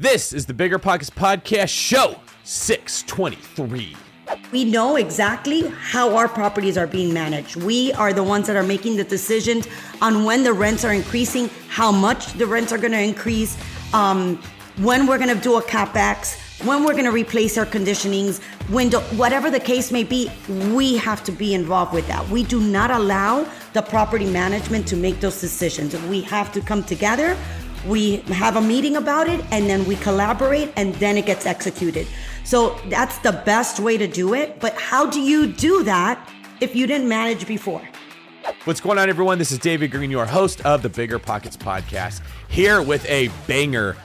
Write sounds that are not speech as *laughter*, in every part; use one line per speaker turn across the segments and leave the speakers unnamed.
This is the Bigger Pockets Podcast Show 623.
We know exactly how our properties are being managed. We are the ones that are making the decisions on when the rents are increasing, how much the rents are going to increase, um, when we're going to do a capex, when we're going to replace our conditionings, window, whatever the case may be. We have to be involved with that. We do not allow the property management to make those decisions. We have to come together we have a meeting about it and then we collaborate and then it gets executed. So that's the best way to do it. But how do you do that if you didn't manage before?
What's going on, everyone? This is David Greene, your host of the Bigger Pockets podcast, here with a banger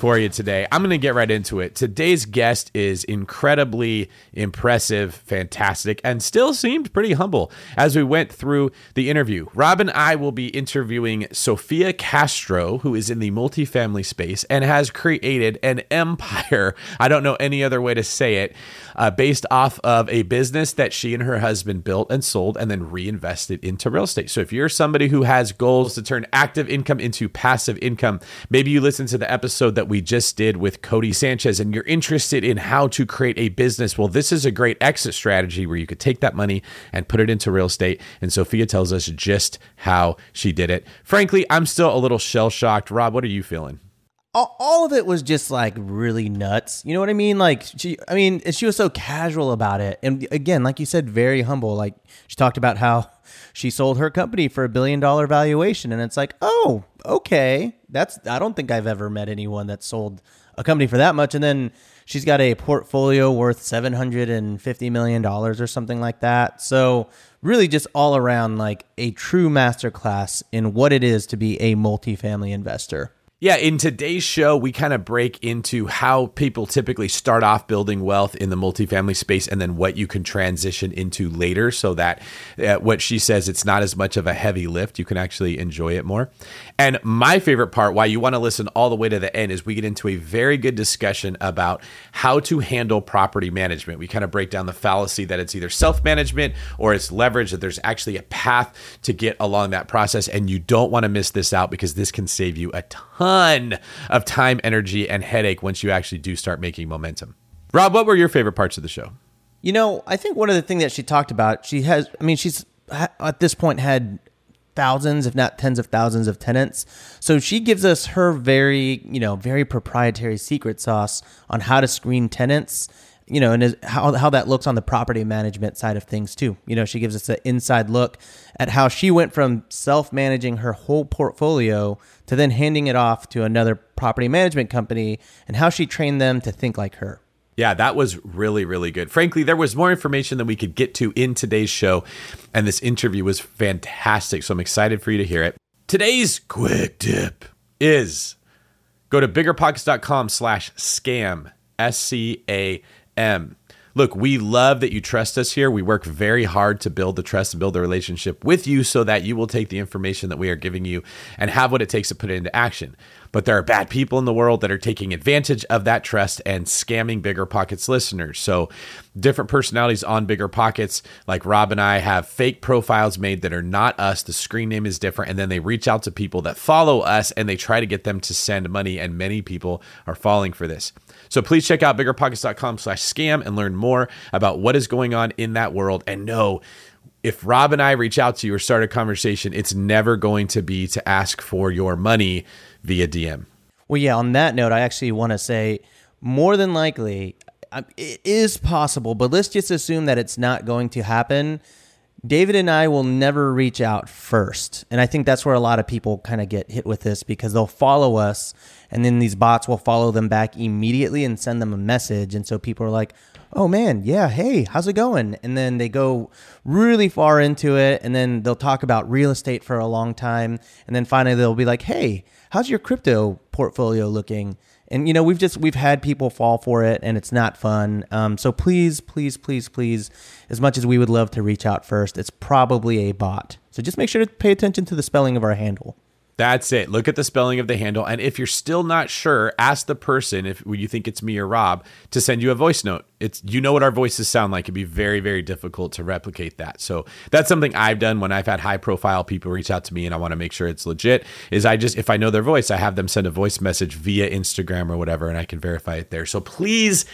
for you today. I'm going to get right into it. Today's guest is incredibly impressive, fantastic, and still seemed pretty humble as we went through the interview. Rob and I will be interviewing Sophia Castro, who is in the multifamily space and has created an empire. I don't know any other way to say it uh, based off of a business that she and her husband built and sold and then reinvested into real estate. So if you're somebody who has goals to turn active income into passive income, maybe you listen to the episode that we just did with Codie Sanchez and you're interested in how to create a business. Well, this is a great exit strategy where you could take that money and put it into real estate. And Sophia tells us just how she did it. Frankly, I'm still a little shell shocked. Rob, what are you feeling?
all of it was just like really nuts. You know what I mean? Like she, I mean, she was so casual about it, and again, like you said, very humble. Like she talked about how *laughs* she sold her company for a billion dollar valuation, and it's like, oh, okay, that's. I don't think I've ever met anyone that sold a company for that much, and then she's got a portfolio worth seven hundred and fifty million dollars or something like that. So really, just all around like a true masterclass in what it is to be a multifamily investor.
Yeah, in today's show, we kind of break into how people typically start off building wealth in the multifamily space and then what you can transition into later so that uh, what she says, it's not as much of a heavy lift. You can actually enjoy it more. And my favorite part, why you want to listen all the way to the end, is we get into a very good discussion about how to handle property management. We kind of break down the fallacy that it's either self management or it's leverage, that there's actually a path to get along that process. And you don't want to miss this out because this can save you a ton ton of time, energy, and headache once you actually do start making momentum. Rob, what were your favorite parts of the show?
You know, I think one of the things that she talked about, she has, I mean, she's at this point had thousands, if not tens of thousands of tenants. So she gives us her very, you know, very proprietary secret sauce on how to screen tenants you know, and is, how how that looks on the property management side of things too. You know, she gives us an inside look at how she went from self managing her whole portfolio to then handing it off to another property management company, and how she trained them to think like her.
Yeah, that was really, really good. Frankly, there was more information than we could get to in today's show, and this interview was fantastic. So I'm excited for you to hear it. Today's quick tip is go to biggerpockets.com slash scam, S C A M. Look, we love that you trust us here. We work very hard to build the trust and build the relationship with you so that you will take the information that we are giving you and have what it takes to put it into action. But there are bad people in the world that are taking advantage of that trust and scamming Bigger Pockets listeners. So, different personalities on Bigger Pockets, like Rob and I, have fake profiles made that are not us. The screen name is different. And then they reach out to people that follow us and they try to get them to send money. And many people are falling for this. So please check out biggerpockets.com slash scam and learn more about what is going on in that world. And know if Rob and I reach out to you or start a conversation, it's never going to be to ask for your money via DM.
Well, yeah, on that note, I actually want to say more than likely, um, it is possible, but let's just assume that it's not going to happen. David and I will never reach out first. And I think that's where a lot of people kind of get hit with this because they'll follow us and then these bots will follow them back immediately and send them a message. And so people are like, oh man, yeah, hey, how's it going? And then they go really far into it and then they'll talk about real estate for a long time. And then finally they'll be like, hey, how's your crypto portfolio looking? And you know, we've just we've had people fall for it, and it's not fun. Um, so please, please, please, please, as much as we would love to reach out first, it's probably a bot. So just make sure to pay attention to the spelling of our handle.
That's it. Look at the spelling of the handle. And if you're still not sure, ask the person if you think it's me or Rob to send you a voice note. It's you know what our voices sound like. It'd be very very difficult to replicate that. So that's something I've done when I've had high profile people reach out to me and I want to make sure it's legit. Is I just if I know their voice, I have them send a voice message via Instagram or whatever, and I can verify it there. So please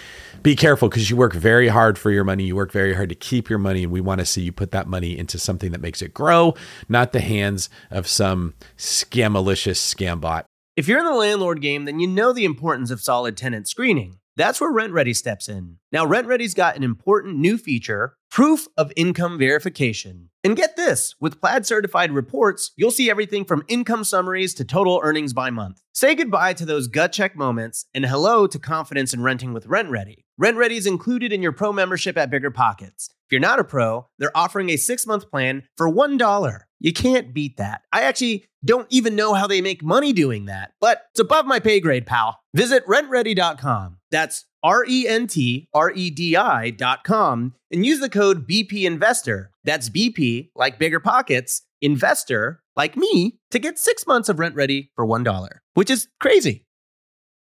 be careful because you work very hard for your money. You work very hard to keep your money, and we want to see you put that money into something that makes it grow, not the hands of some scamalicious scam bot.
If you're in the landlord game, then you know the importance of solid tenant screening. That's where RentRedi steps in. Now, RentRedi's got an important new feature proof of income verification. And get this with Plaid certified reports, you'll see everything from income summaries to total earnings by month. Say goodbye to those gut check moments and hello to confidence in renting with RentRedi. Rent Ready is included in your pro membership at Bigger Pockets. If you're not a pro, they're offering a six month plan for $1. You can't beat that. I actually don't even know how they make money doing that, but it's above my pay grade, pal. Visit rentredi.com. That's R E N T R E D I.com and use the code BP Investor. That's BP, like bigger pockets, investor, like me, to get six months of RentRedi for $1, which is crazy.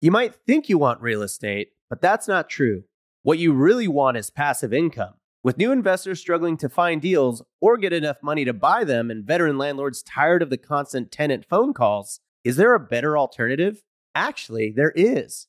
You might think you want real estate, but that's not true. What you really want is passive income. With new investors struggling to find deals or get enough money to buy them and veteran landlords tired of the constant tenant phone calls, is there a better alternative? Actually, there is.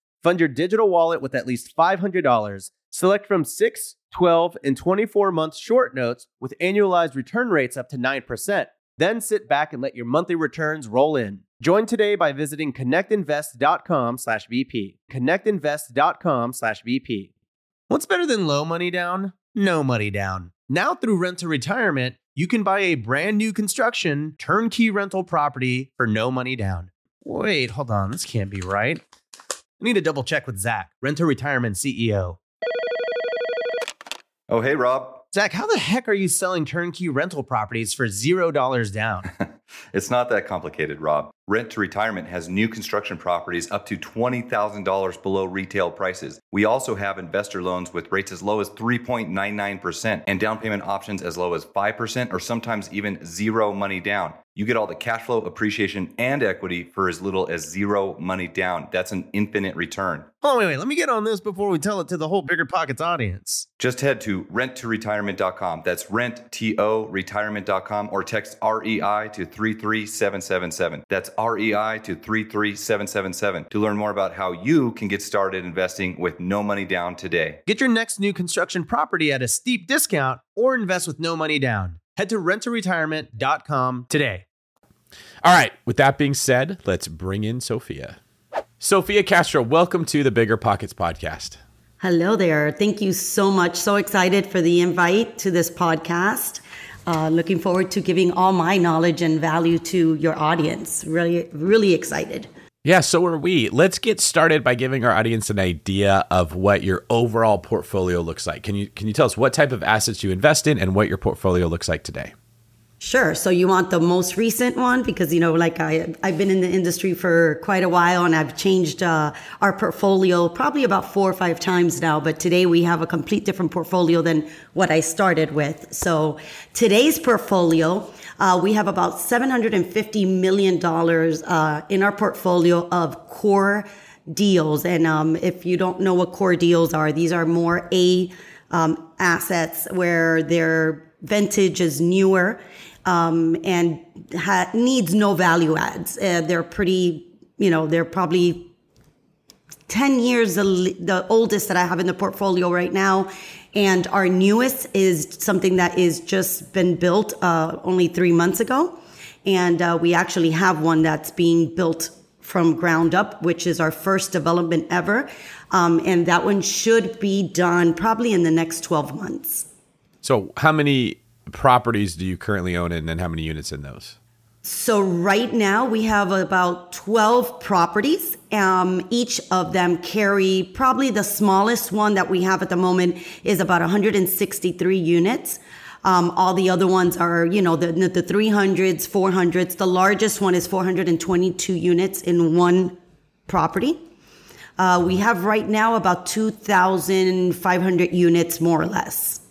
Fund your digital wallet with at least $500. Select from 6, 12, and 24 month short notes with annualized return rates up to 9%. Then sit back and let your monthly returns roll in. Join today by visiting connectinvest.com/vp. connectinvest.com/vp. What's better than low money down? No money down. Now through Rent to Retirement, you can buy a brand new construction turnkey rental property for no money down. Wait, hold on. This can't be right. I need to double check with Zach, Rent to Retirement CEO.
Oh, hey, Rob.
Zach, how the heck are you selling turnkey rental properties for $0 down? *laughs*
it's not that complicated, Rob. Rent to Retirement has new construction properties up to $20,000 below retail prices. We also have investor loans with rates as low as 3.99% and down payment options as low as 5% or sometimes even zero money down. You get all the cash flow, appreciation, and equity for as little as zero money down. That's an infinite return.
Oh, wait, wait. Let me get on this before we tell it to the whole Bigger Pockets audience.
Just head to renttoretirement.com. That's rent, T-O, retirement.com or text REI to 33777. That's REI to 33777 to learn more about how you can get started investing with no money down today.
Get your next new construction property at a steep discount or invest with no money down. Head to renttoretirement.com today.
All right, with that being said, let's bring in Sophia. Sophia Castro, welcome to the Bigger Pockets podcast.
Hello there. Thank you so much. So excited for the invite to this podcast. Uh, looking forward to giving all my knowledge and value to your audience. Really, really excited.
Yeah, so are we. Let's get started by giving our audience an idea of what your overall portfolio looks like. Can you can you tell us what type of assets you invest in and what your portfolio looks like today?
Sure. So you want the most recent one because you know, like I I've been in the industry for quite a while and I've changed uh, our portfolio probably about four or five times now. But today we have a complete different portfolio than what I started with. So today's portfolio, uh, we have about seven hundred and fifty million dollars uh, in our portfolio of core deals. And um, if you don't know what core deals are, these are more A um, assets where their vintage is newer um, and ha- needs no value adds. Uh, they're pretty, you know, they're probably 10 years the, the oldest that I have in the portfolio right now. And our newest is something that is just been built uh, only three months ago. And uh, we actually have one that's being built from ground up, which is our first development ever. Um, and that one should be done probably in the next 12 months.
So, how many properties do you currently own and then how many units in those?
So right now we have about 12 properties. Um, each of them carry probably the smallest one that we have at the moment is about 163 units. Um, all the other ones are, you know, the, the 300s, 400s. The largest one is 422 units in one property. Uh, we have right now about 2,500 units, more or less,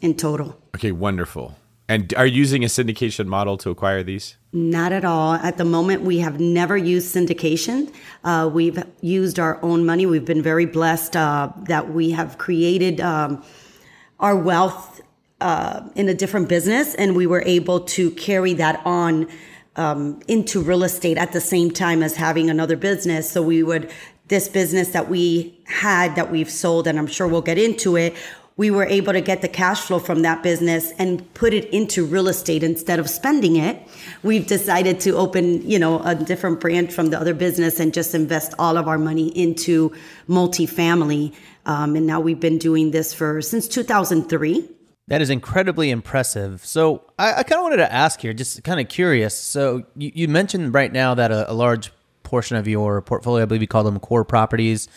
in total.
Okay, wonderful. And are you using a syndication model to acquire these?
Not at all. At the moment, we have never used syndication. Uh, we've used our own money. We've been very blessed uh, that we have created um, our wealth uh, in a different business, and we were able to carry that on um, into real estate at the same time as having another business. So we would this business that we had that we've sold, and I'm sure we'll get into it we were able to get the cash flow from that business and put it into real estate instead of spending it. We've decided to open, you know, a different branch from the other business and just invest all of our money into multifamily. Um, and now we've been doing this for since 2003.
That is incredibly impressive. So I, I kind of wanted to ask here, just kind of curious. So you, you mentioned right now that a, a large portion of your portfolio, I believe you call them core properties,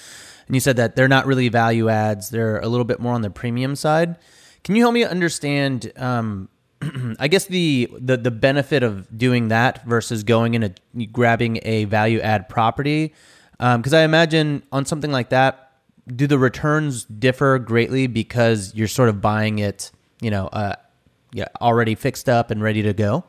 and you said that they're not really value adds; they're a little bit more on the premium side. Can you help me understand? Um, *clears throat* I guess the, the the benefit of doing that versus going in a grabbing a value add property, because um, I imagine on something like that, do the returns differ greatly because you're sort of buying it, you know, uh, yeah, already fixed up and ready to go?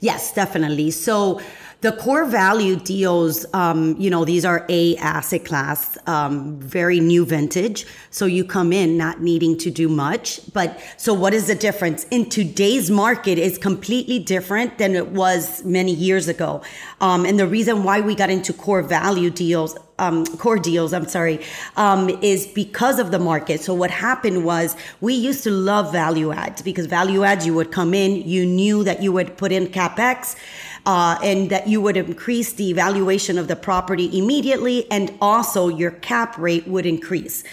Yes, definitely. So the core value deals, um, you know, these are A asset class, um, very new vintage. So you come in not needing to do much. But so what is the difference? In today's market is completely different than it was many years ago. Um, and the reason why we got into core value deals um, core deals, I'm sorry, um, is because of the market. So what happened was we used to love value adds because value adds, you would come in, you knew that you would put in capex uh, and that you would increase the valuation of the property immediately, and also your cap rate would increase.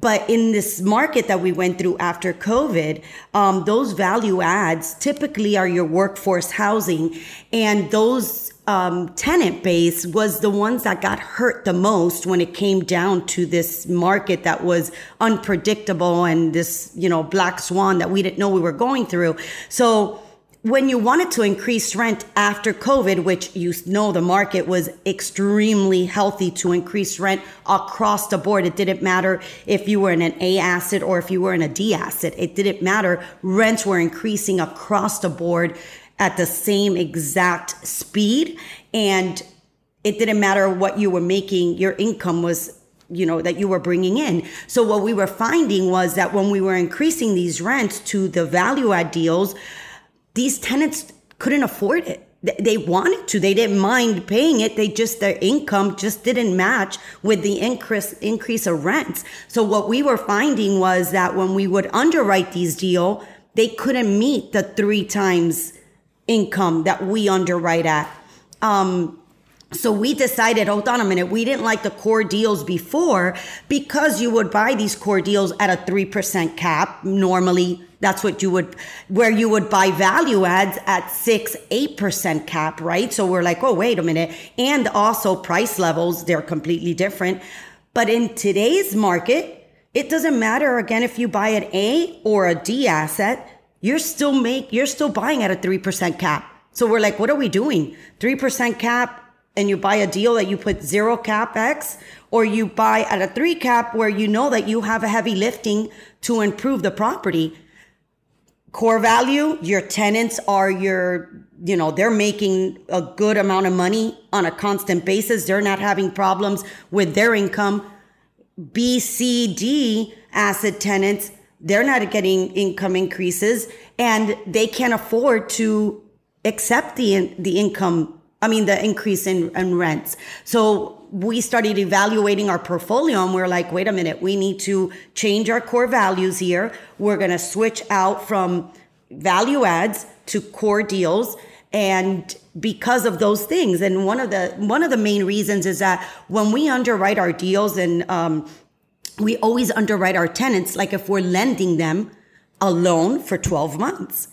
But in this market that we went through after COVID, um, those value adds typically are your workforce housing, and those um, tenant base was the ones that got hurt the most when it came down to this market that was unpredictable and this, you know, black swan that we didn't know we were going through. So when you wanted to increase rent after COVID, which you know the market was extremely healthy to increase rent across the board. It didn't matter if you were in an A asset or if you were in a D asset. It didn't matter. Rents were increasing across the board at the same exact speed. And it didn't matter what you were making, your income was you know that you were bringing in so what we were finding was that when we were increasing these rents to the value add deals these tenants couldn't afford it. They wanted to. They didn't mind paying it. They just their income just didn't match with the increase increase of rents. So what we were finding was that when we would underwrite these deal, they couldn't meet the three times income that we underwrite at. Um, so we decided, hold on a minute, we didn't like the core deals before because you would buy these core deals at a 3% cap normally that's what you would, where you would buy value adds at six, 8% cap, right? So we're like, oh, wait a minute. And also price levels, they're completely different. But in today's market, it doesn't matter again if you buy an A or a D asset, you're still make, you're still buying at a 3% cap. So we're like, what are we doing? 3% cap and you buy a deal that you put zero capex or you buy at a three cap where you know that you have a heavy lifting to improve the property core value your tenants are your you know they're making a good amount of money on a constant basis. They're not having problems with their income. B c d asset tenants they're not getting income increases and they can't afford to accept the the income i mean the increase in, in rents. So we started evaluating our portfolio and we're like, wait a minute, we need to change our core values here. We're going to switch out from value adds to core deals and because of those things and one of the one of the main reasons is that when we underwrite our deals and um, we always underwrite our tenants like if we're lending them a loan for 12 months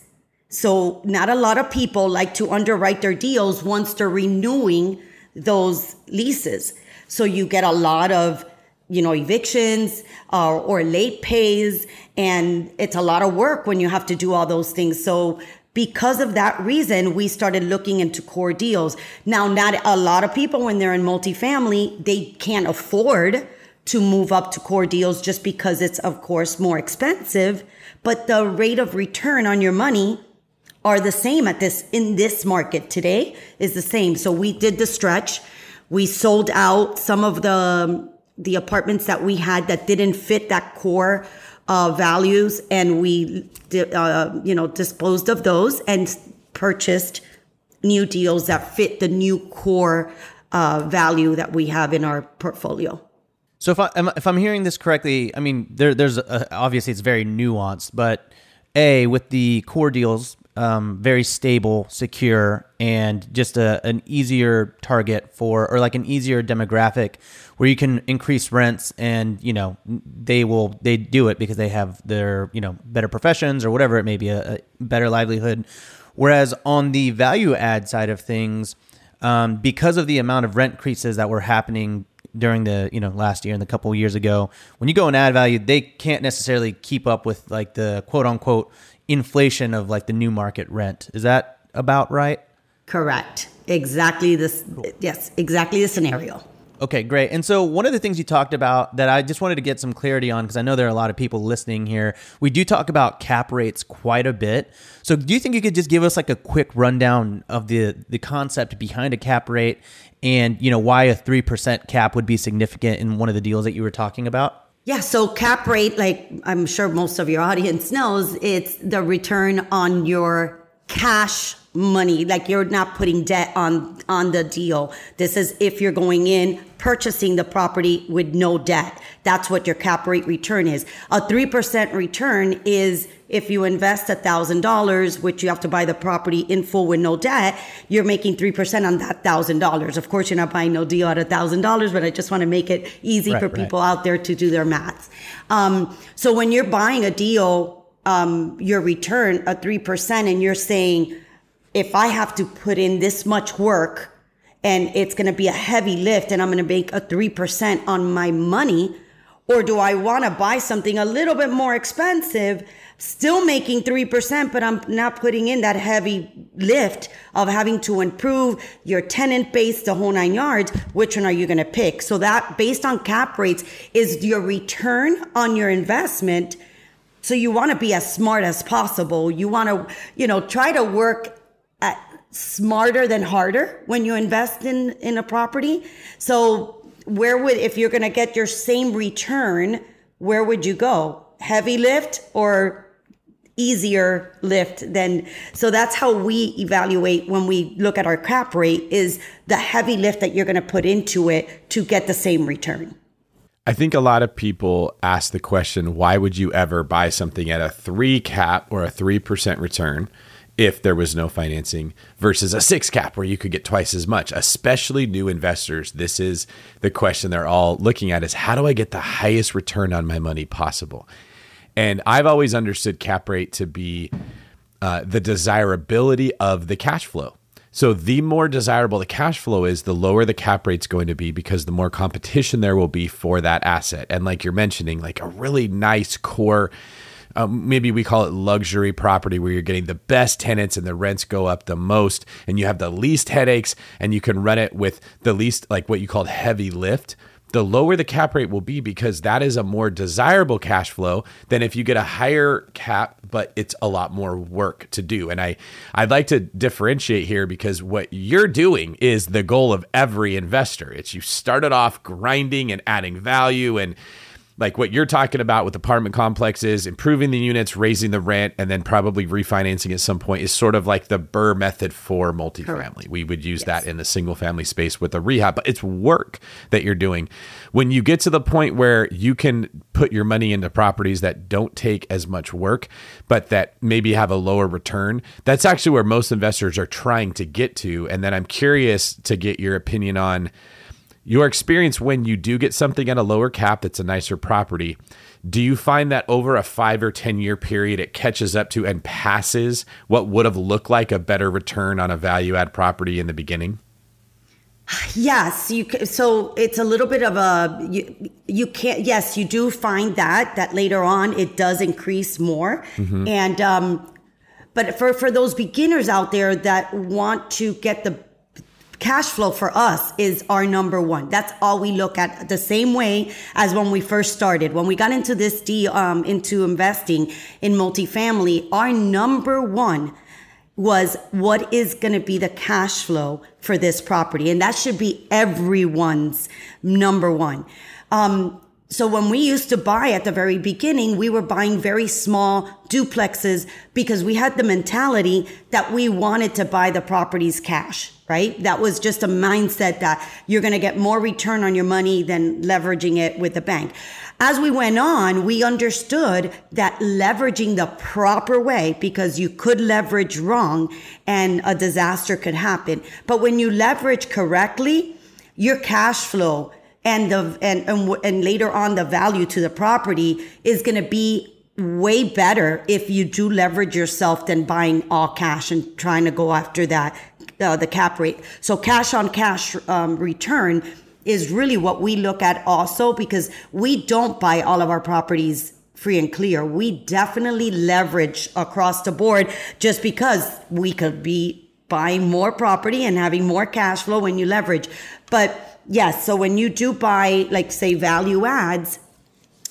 So not a lot of people like to underwrite their deals once they're renewing those leases. So you get a lot of, you know, evictions uh, or late pays, and it's a lot of work when you have to do all those things. So because of that reason, we started looking into core deals. Now, not a lot of people when they're in multifamily, they can't afford to move up to core deals just because it's of course more expensive, but the rate of return on your money are the same at this in this market today is the same. So we did the stretch. We sold out some of the the apartments that we had that didn't fit that core uh, values, and we uh, you know disposed of those and purchased new deals that fit the new core uh, value that we have in our portfolio.
So if I if I'm hearing this correctly, I mean there there's a, obviously it's very nuanced, but a with the core deals, um, very stable, secure, and just a, an easier target for or like an easier demographic where you can increase rents and you know they will they do it because they have their you know better professions or whatever it may be a, a better livelihood. Whereas on the value add side of things, um, because of the amount of rent increases that were happening during the you know last year and the couple years ago when you go and add value they can't necessarily keep up with like the quote unquote inflation of like the new market rent is that about right
correct exactly this yes exactly the scenario
Okay, great. And so one of the things you talked about that I just wanted to get some clarity on because I know there are a lot of people listening here. We do talk about cap rates quite a bit. So do you think you could just give us like a quick rundown of the the concept behind a cap rate and, you know, why a 3% cap would be significant in one of the deals that you were talking about?
Yeah, so cap rate like I'm sure most of your audience knows, it's the return on your cash money like you're not putting debt on on the deal. This is if you're going in purchasing the property with no debt. That's what your cap rate return is. A 3% return is if you invest a thousand dollars which you have to buy the property in full with no debt you're making 3% on that thousand dollars. Of course you're not buying no deal at a thousand dollars but i just want to make it easy right, for people right. out there to do their math um, so when you're buying a deal um, your return a 3% and you're saying if I have to put in this much work and it's going to be a heavy lift and I'm going to make a 3% on my money, or do I want to buy something a little bit more expensive, still making 3%, but I'm not putting in that heavy lift of having to improve your tenant base, the whole nine yards? Which one are you going to pick? So that based on cap rates is your return on your investment. So you want to be as smart as possible. You want to, you know, try to work smarter than harder when you invest in in a property. So where would if you're going to get your same return, where would you go? Heavy lift or easier lift than so that's how we evaluate when we look at our cap rate is the heavy lift that you're going to put into it to get the same return.
I think a lot of people ask the question why would you ever buy something at a 3 cap or a 3% return? If there was no financing versus a six cap where you could get twice as much especially new investors. This is the question they're all looking at is how do i get the highest return on my money possible? And i've always understood cap rate to be uh, the desirability of the cash flow. So the more desirable the cash flow is the lower the cap rate's going to be because the more competition there will be for that asset. And like you're mentioning like a really nice core um, maybe we call it luxury property where you're getting the best tenants and the rents go up the most and you have the least headaches and you can run it with the least like what you called heavy lift. The lower the cap rate will be because that is a more desirable cash flow than if you get a higher cap but it's a lot more work to do. And i i'd like to differentiate here because what you're doing is the goal of every investor. It's you started off grinding and adding value and like what you're talking about with apartment complexes, improving the units, raising the rent, and then probably refinancing at some point is sort of like the BRRRR method for multifamily. Correct. We would use yes. that in the single family space with a rehab, but it's work that you're doing. When you get to the point where you can put your money into properties that don't take as much work, but that maybe have a lower return, that's actually where most investors are trying to get to. And then I'm curious to get your opinion on Your experience when you do get something at a lower cap that's a nicer property, do you find that over a five or 10 year period, it catches up to and passes what would have looked like a better return on a value add property in the beginning?
Yes, you. So it's a little bit of a you. You can't. Yes, you do find that that later on it does increase more, mm-hmm. and um, but for for those beginners out there that want to get the cash flow for us is our number one. That's all we look at the same way as when we first started. When we got into this D, um, into investing in multifamily, our number one was what is going to be the cash flow for this property. And that should be everyone's number one. Um, so when we used to buy at the very beginning, we were buying very small duplexes because we had the mentality that we wanted to buy the properties cash, right? That was just a mindset that you're going to get more return on your money than leveraging it with the bank. As we went on, we understood that leveraging the proper way, because you could leverage wrong and a disaster could happen. But when you leverage correctly, your cash flow and the and, and and later on the value to the property is going to be way better if you do leverage yourself than buying all cash and trying to go after that uh, the cap rate. So cash on cash um, return is really what we look at also because we don't buy all of our properties free and clear. We definitely leverage across the board just because we could be buying more property and having more cash flow when you leverage. But yes, so when you do buy, like say value adds,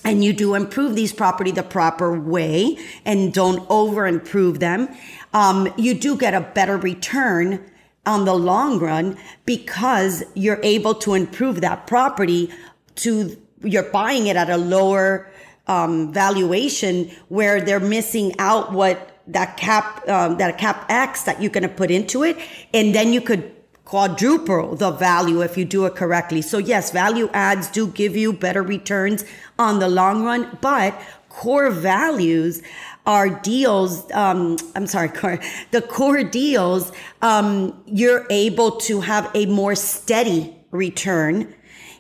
and you do improve these property the proper way and don't over improve them, um, you do get a better return on the long run because you're able to improve that property to you're buying it at a lower um, valuation where they're missing out what that cap um, that capex that you're going to put into it, and then you could quadruple the value if you do it correctly. So yes, value adds do give you better returns on the long run, but core values are deals. Um, I'm sorry, *laughs* core, the core deals. Um, you're able to have a more steady return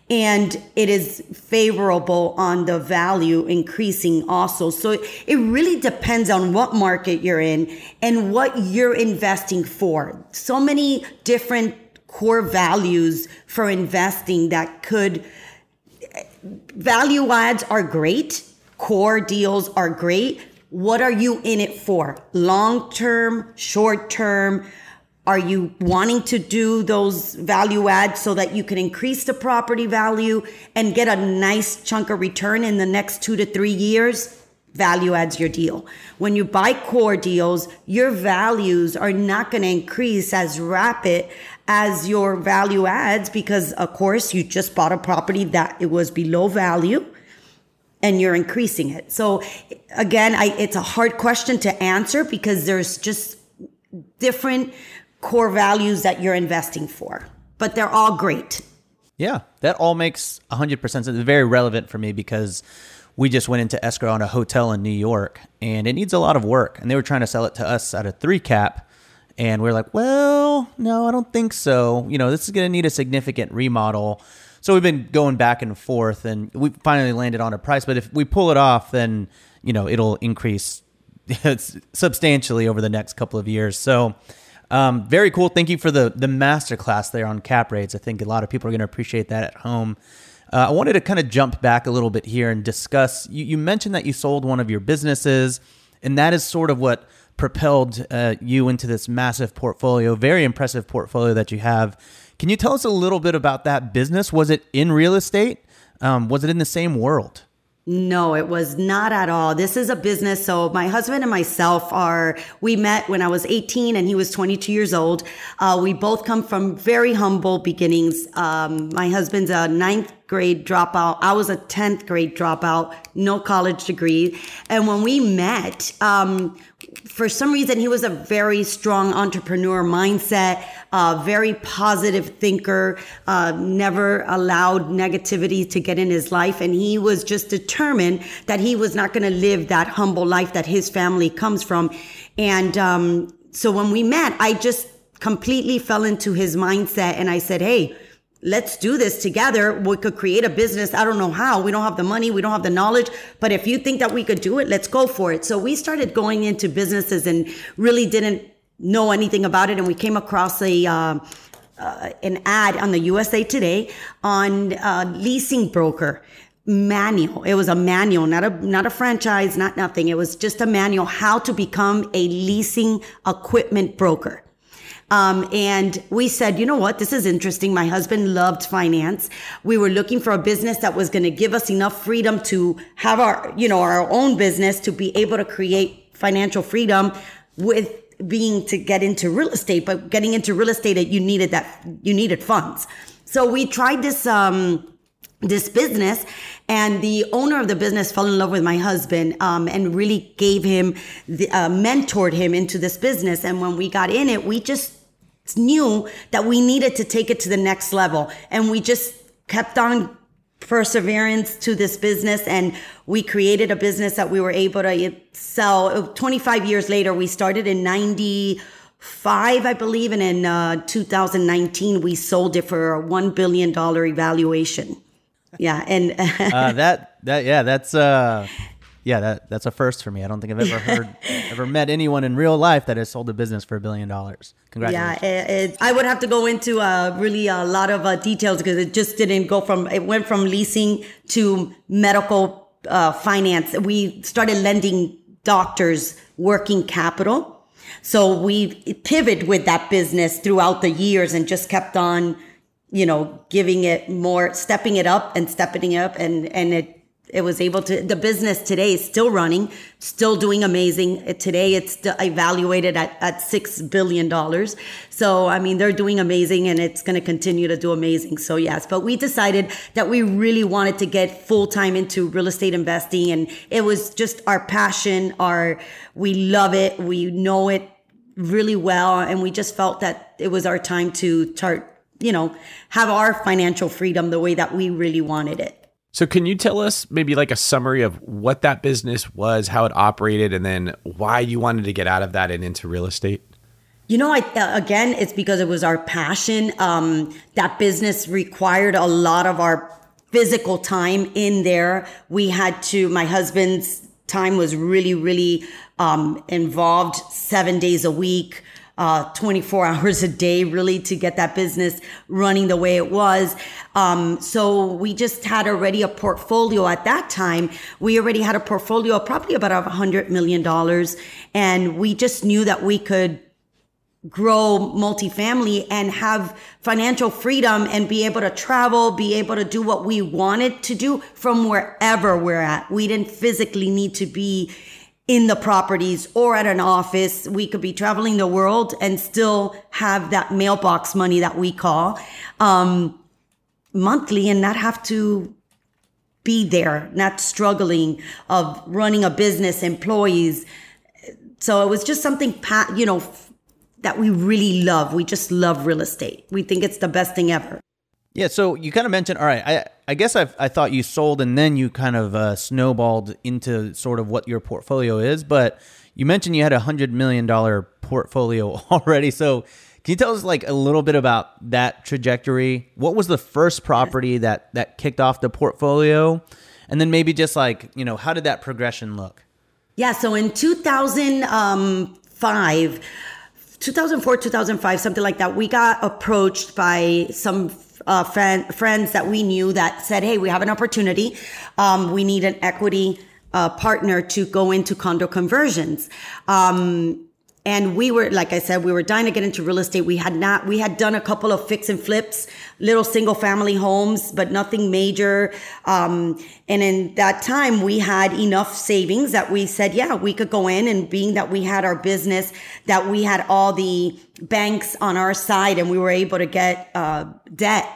and it is favorable on the value increasing also. So it really depends on what market you're in and what you're investing for. So many different core values for investing that could value adds are great. Core deals are great. What are you in it for? Long term, short term? Are you wanting to do those value adds so that you can increase the property value and get a nice chunk of return in the next two to three years? Value adds your deal. When you buy core deals, your values are not going to increase as rapid as your value adds because of course you just bought a property that it was below value and you're increasing it. So again, I, it's a hard question to answer because there's just different core values that you're investing for, but they're all great.
Yeah, that all makes 100% sense. It's very relevant for me because we just went into escrow on a hotel in New York and it needs a lot of work. And they were trying to sell it to us at a three cap. And we are like, well, no, I don't think so. You know, this is going to need a significant remodel. So we've been going back and forth and we finally landed on a price. But if we pull it off, then, you know, it'll increase *laughs* substantially over the next couple of years. So, um, very cool. Thank you for the the masterclass there on cap rates. I think a lot of people are going to appreciate that at home. Uh, I wanted to kind of jump back a little bit here and discuss. You, you, mentioned that you sold one of your businesses, and that is sort of what propelled uh, you into this massive portfolio, very impressive portfolio that you have. Can you tell us a little bit about that business? Was it in real estate? Um, was it in the same world?
No, it was not at all. This is a business. So my husband and myself are, we met when I was 18 and he was 22 years old. Uh, we both come from very humble beginnings. Um, my husband's a ninth grade dropout. I was a 10th grade dropout, no college degree. And when we met, um, for some reason, he was a very strong entrepreneur mindset, uh, very positive thinker, uh, never allowed negativity to get in his life. And he was just determined that he was not going to live that humble life that his family comes from. And um, so when we met, I just completely fell into his mindset and I said, Hey, let's do this together. We could create a business. I don't know how. We don't have the money. We don't have the knowledge. But if you think that we could do it, let's go for it. So we started going into businesses and really didn't know anything about it. And we came across a, uh, uh, an ad on the USA Today on uh, leasing broker manual. It was a manual, not a not a franchise, not nothing. It was just a manual how to become a leasing equipment broker. Um, and we said, you know what? This is interesting. My husband loved finance. We were looking for a business that was going to give us enough freedom to have our, you know, our own business to be able to create financial freedom with being to get into real estate. But getting into real estate, you needed that, you needed funds. So we tried this, um, this business and the owner of the business fell in love with my husband um, and really gave him the, uh, mentored him into this business and when we got in it we just knew that we needed to take it to the next level. And we just kept on perseverance to this business. And we created a business that we were able to sell. 25 years later we started in 90 five, I believe, and in uh, 2019 we sold it for a one billion dollar evaluation. Yeah, and
uh, that that yeah, that's uh, yeah, that that's a first for me. I don't think I've ever *laughs* heard, ever met anyone in real life that has sold a business for a billion dollars. Congratulations.
Yeah, it, it, I would have to go into uh, really a lot of uh, details because it just didn't go from it went from leasing to medical uh, finance. We started lending doctors working capital. So we pivoted with that business throughout the years and just kept on you know, giving it more, stepping it up and stepping it up. And, and it, it was able to, the business today is still running, still doing amazing. Today it's evaluated at, at $6 billion. So, I mean, they're doing amazing and it's going to continue to do amazing. So yes, but we decided that we really wanted to get full time into real estate investing. And it was just our passion, our, we love it. We know it really well. And we just felt that it was our time to start you know, have our financial freedom the way that we really wanted it.
So, can you tell us maybe like a summary of what that business was, how it operated, and then why you wanted to get out of that and into real estate?
You know, I, uh, again, it's because it was our passion. Um, that business required a lot of our physical time in there. We had to, my husband's time was really, really um, involved seven days a week uh, 24 *laughs* hours a day really to get that business running the way it was. Um, so we just had already a portfolio at that time. We already had a portfolio of probably about a hundred million dollars. And we just knew that we could grow multifamily and have financial freedom and be able to travel, be able to do what we wanted to do from wherever we're at. We didn't physically need to be in the properties or at an office. We could be traveling the world and still have that mailbox money that we call um, monthly and not have to be there, not struggling of running a business, employees. So it was just something, you know, that we really love. We just love real estate. We think it's the best thing ever.
Yeah, so you kind of mentioned, all right, I, I guess i I thought you sold and then you kind of uh, snowballed into sort of what your portfolio is, but you mentioned you had a $100 million portfolio *laughs* already. So can you tell us like a little bit about that trajectory? What was the first property that, that kicked off the portfolio? And then maybe just like, you know, how did that progression look?
Yeah, so in 2005, 2004, 2005, something like that, we got approached by some uh, friend, friends that we knew that said, Hey, we have an opportunity. Um, we need an equity uh, partner to go into condo conversions. Um, and we were, like I said, we were dying to get into real estate. We had not, we had done a couple of fix and flips, little single family homes, but nothing major. Um, and in that time, we had enough savings that we said, yeah, we could go in and being that we had our business, that we had all the banks on our side and we were able to get, uh, debt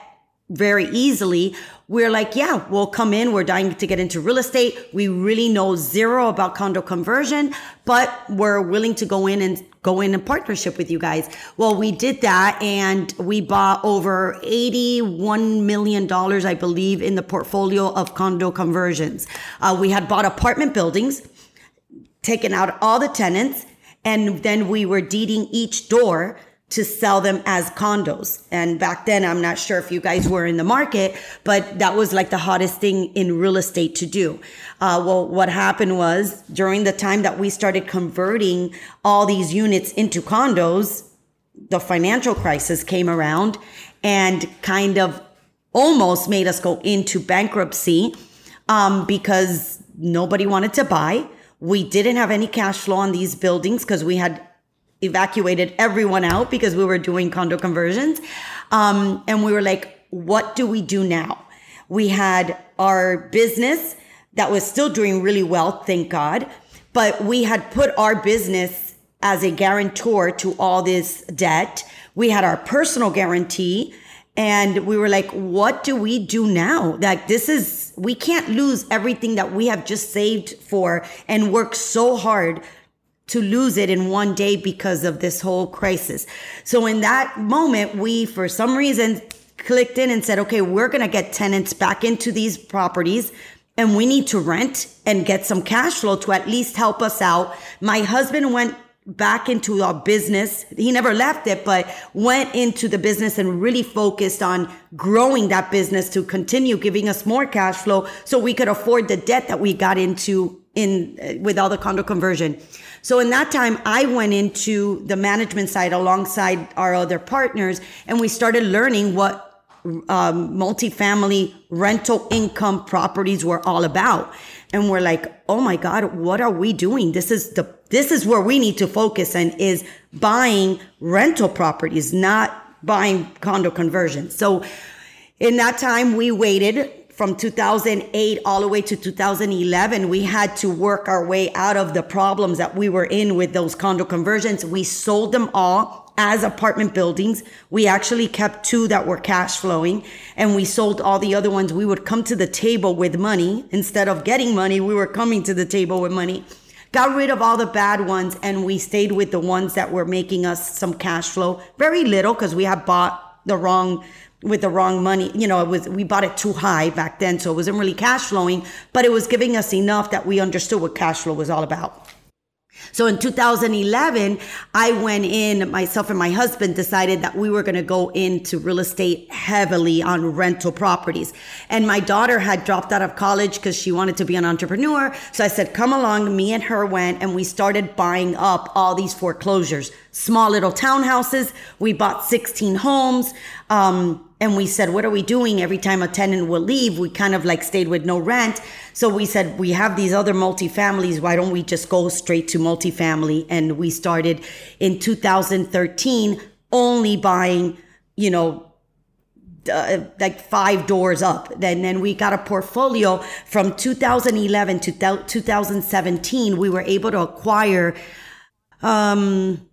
very easily, we're like, yeah, we'll come in. We're dying to get into real estate. We really know zero about condo conversion, but we're willing to go in and go in a partnership with you guys. Well, we did that and we bought over $81 million, I believe, in the portfolio of condo conversions. Uh, we had bought apartment buildings, taken out all the tenants, and then we were deeding each door to sell them as condos. And back then, I'm not sure if you guys were in the market, but that was like the hottest thing in real estate to do. Uh, well, what happened was during the time that we started converting all these units into condos, the financial crisis came around and kind of almost made us go into bankruptcy um, because nobody wanted to buy. We didn't have any cash flow on these buildings because we had evacuated everyone out because we were doing condo conversions. Um, and we were like, what do we do now? We had our business that was still doing really well, thank God. But we had put our business as a guarantor to all this debt. We had our personal guarantee and we were like, what do we do now? Like, this is, we can't lose everything that we have just saved for and worked so hard to lose it in one day because of this whole crisis. So in that moment, we, for some reason, clicked in and said, okay, we're going to get tenants back into these properties and we need to rent and get some cash flow to at least help us out. My husband went back into our business. He never left it, but went into the business and really focused on growing that business to continue giving us more cash flow so we could afford the debt that we got into in uh, with all the condo conversion. So in that time, I went into the management side alongside our other partners and we started learning what um, multifamily rental income properties were all about. And we're like, oh my God, what are we doing? This is the, this is where we need to focus and is buying rental properties, not buying condo conversions. So in that time, we waited from 2008 all the way to 2011, we had to work our way out of the problems that we were in with those condo conversions. We sold them all as apartment buildings. We actually kept two that were cash flowing and we sold all the other ones. We would come to the table with money instead of getting money. We were coming to the table with money. Got rid of all the bad ones and we stayed with the ones that were making us some cash flow. Very little because we had bought the wrong with the wrong money. You know, it was, we bought it too high back then. So it wasn't really cash flowing, but it was giving us enough that we understood what cash flow was all about. So in 2011, I went in, myself and my husband decided that we were going to go into real estate heavily on rental properties. And my daughter had dropped out of college because she wanted to be an entrepreneur. So I said, come along. Me and her went and we started buying up all these foreclosures, small little townhouses. We bought 16 homes. Um, and we said, what are we doing every time a tenant will leave? We kind of like stayed with no rent. So we said, we have these other multifamilies. Why don't we just go straight to multifamily? And we started in 2013 only buying, you know, uh, like five doors up. Then, then we got a portfolio from 2011 to 2017. We were able to acquire, um,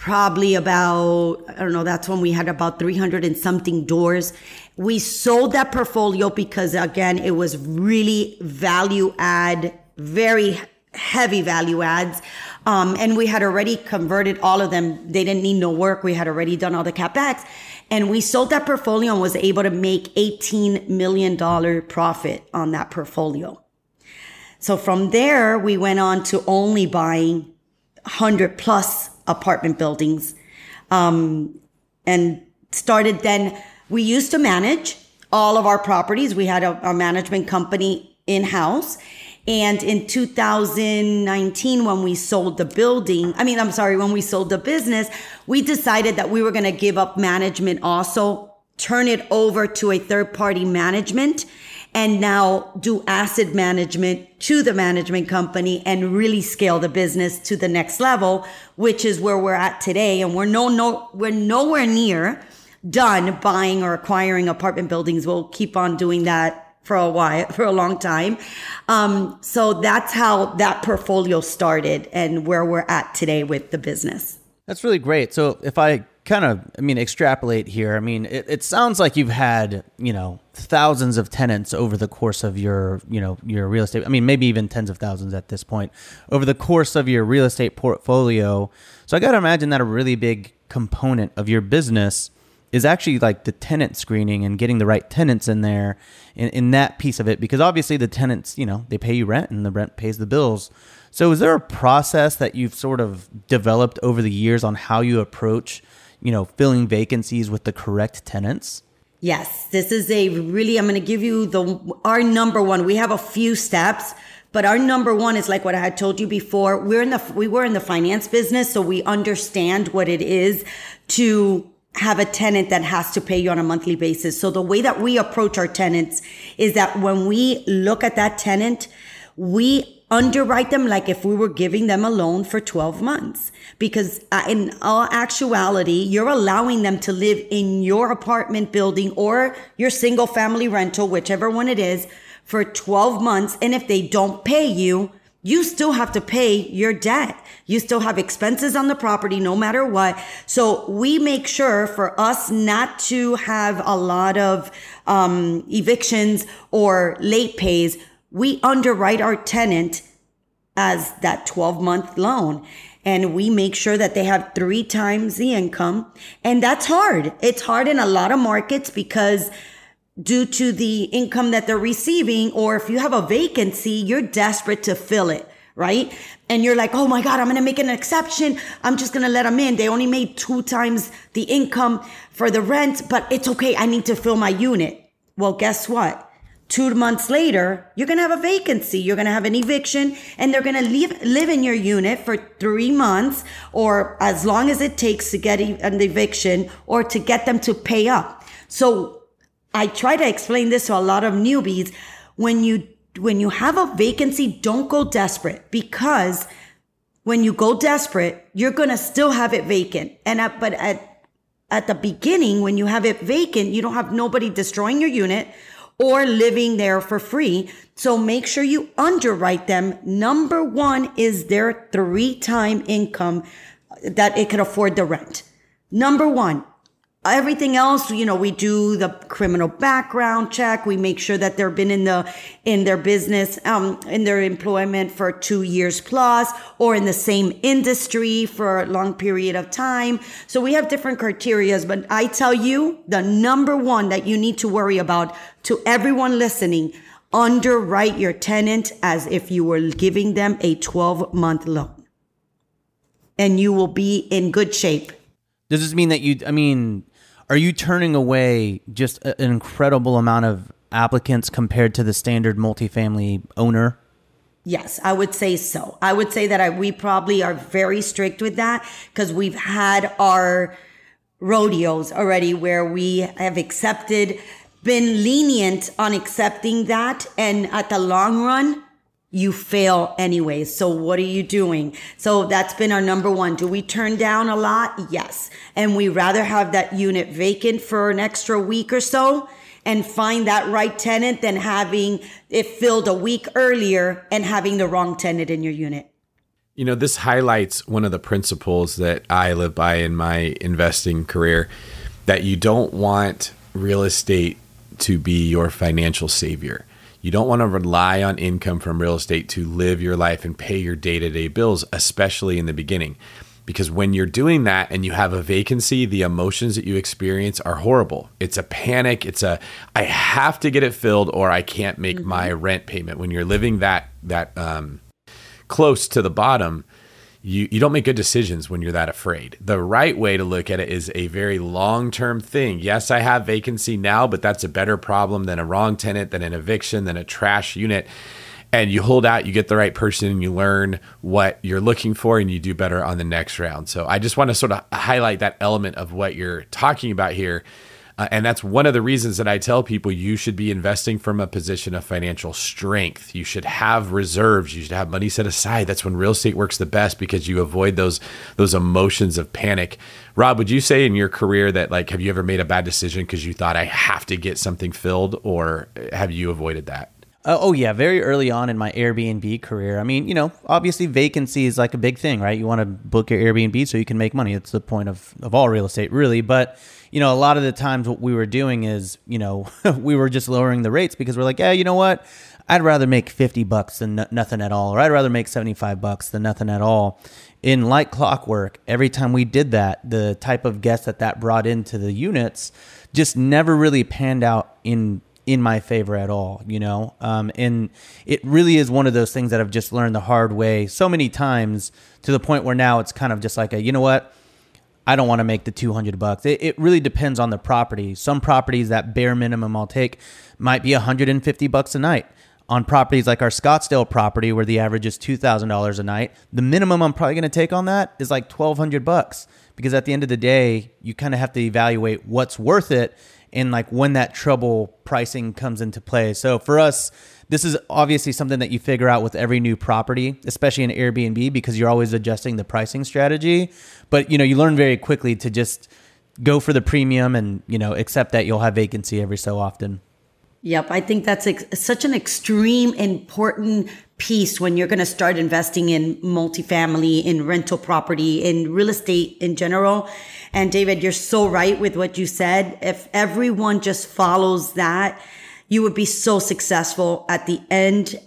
probably about, I don't know, that's when we had about 300 and something doors. We sold that portfolio because again, it was really value add, very heavy value adds. Um, and we had already converted all of them. They didn't need no work. We had already done all the capex and we sold that portfolio and was able to make $18 million profit on that portfolio. So from there, we went on to only buying 100 plus apartment buildings. Um, and started then, we used to manage all of our properties. We had a, a management company in house. And in 2019, when we sold the building, I mean, I'm sorry, when we sold the business, we decided that we were going to give up management also, turn it over to a third party management and now do asset management to the management company and really scale the business to the next level, which is where we're at today. And we're no, no, we're nowhere near done buying or acquiring apartment buildings. We'll keep on doing that for a while, *laughs* for a long time. Um, so that's how that portfolio started and where we're at today with the business.
That's really great. So if I kind of, I mean, extrapolate here, I mean, it, it sounds like you've had, you know, thousands of tenants over the course of your, you know, your real estate. I mean, maybe even tens of thousands at this point over the course of your real estate portfolio. So I got to imagine that a really big component of your business is actually like the tenant screening and getting the right tenants in there in, in that piece of it because obviously the tenants you know they pay you rent and the rent pays the bills so is there a process that you've sort of developed over the years on how you approach you know, filling vacancies with the correct tenants?
Yes, this is a really, I'm going to give you the, our number one. We have a few steps, but our number one is like what I had told you before. We're in the, we were in the finance business, so we understand what it is to have a tenant that has to pay you on a monthly basis. So the way that we approach our tenants is that when we look at that tenant, we underwrite them like if we were giving them a loan for 12 months. Because uh, in all actuality, you're allowing them to live in your apartment building or your single family rental, whichever one it is, for 12 months. And if they don't pay you, you still have to pay your debt. You still have expenses on the property no matter what. So we make sure for us not to have a lot of um, evictions or late pays we underwrite our tenant as that 12 month loan and we make sure that they have three times the income. And that's hard. It's hard in a lot of markets because due to the income that they're receiving, or if you have a vacancy, you're desperate to fill it. Right. And you're like, oh my God, I'm going to make an exception. I'm just going to let them in. They only made two times the income for the rent, but it's okay. I need to fill my unit. Well, guess what? Two months later, you're going to have a vacancy. You're going to have an eviction and they're going to live, live in your unit for three months or as long as it takes to get an eviction or to get them to pay up. So I try to explain this to a lot of newbies. When you, when you have a vacancy, don't go desperate because when you go desperate, you're going to still have it vacant. And at, but at, at the beginning, when you have it vacant, you don't have nobody destroying your unit or living there for free. So make sure you underwrite them. Number one is their three time income that it can afford the rent. Number one, everything else you know we do the criminal background check. We make sure that they've been in the in their business um in their employment for two years plus or in the same industry for a long period of time. So we have different criterias but i tell you the number one that you need to worry about to everyone listening underwrite your tenant as if you were giving them a 12 month loan. And you will be in good shape.
Does this mean that you i mean are you turning away just an incredible amount of applicants compared to the standard multifamily owner?
Yes, I would say so. I would say that I, we probably are very strict with that because we've had our rodeos already where we have accepted, been lenient on accepting that. And at the long run, you fail anyways. So what are you doing? So that's been our number one. Do we turn down a lot? Yes. And we rather have that unit vacant for an extra week or so and find that right tenant than having it filled a week earlier and having the wrong tenant in your unit.
You know, this highlights one of the principles that I live by in my investing career that you don't want real estate to be your financial savior you don't want to rely on income from real estate to live your life and pay your day to day bills, especially in the beginning. Because when you're doing that and you have a vacancy, the emotions that you experience are horrible. It's a panic. It's a, I have to get it filled or I can't make mm-hmm. my rent payment. When you're living that, that, um, close to the bottom, you, you don't make good decisions when you're that afraid. The right way to look at it is a very long term thing. Yes, I have vacancy now, but that's a better problem than a wrong tenant, than an eviction, than a trash unit. And you hold out, you get the right person, and you learn what you're looking for, and you do better on the next round. So I just want to sort of highlight that element of what you're talking about here uh, and that's one of the reasons that I tell people you should be investing from a position of financial strength. You should have reserves. You should have money set aside. That's when real estate works the best because you avoid those those emotions of panic. Rob, would you say in your career that like have you ever made a bad decision because you thought I have to get something filled, or have you avoided that?
Uh, oh yeah, very early on in my Airbnb career. I mean, you know, obviously vacancy is like a big thing, right? You want to book your Airbnb so you can make money. It's the point of of all real estate, really. But you know, a lot of the times what we were doing is, you know, *laughs* we were just lowering the rates because we're like, yeah, you know what? I'd rather make 50 bucks than nothing at all, or I'd rather make 75 bucks than nothing at all. In like clockwork, every time we did that, the type of guests that that brought into the units just never really panned out in in my favor at all, you know? Um, and it really is one of those things that I've just learned the hard way so many times to the point where now it's kind of just like a, you know what? I don't want to make the 200 bucks. It, it really depends on the property. Some properties that bare minimum I'll take might be 150 bucks a night. On properties like our Scottsdale property where the average is $2,000 a night, the minimum I'm probably going to take on that is like 1200 bucks because at the end of the day, you kind of have to evaluate what's worth it and like when that trouble pricing comes into play. So for us, this is obviously something that you figure out with every new property, especially in Airbnb because you're always adjusting the pricing strategy. But you know, you learn very quickly to just go for the premium and, you know, accept that you'll have vacancy every so often.
Yep, I think that's ex- such an extreme important piece when you're going to start investing in multifamily, in rental property, in real estate in general. And David, you're so right with what you said. If everyone just follows that, you would be so successful at the end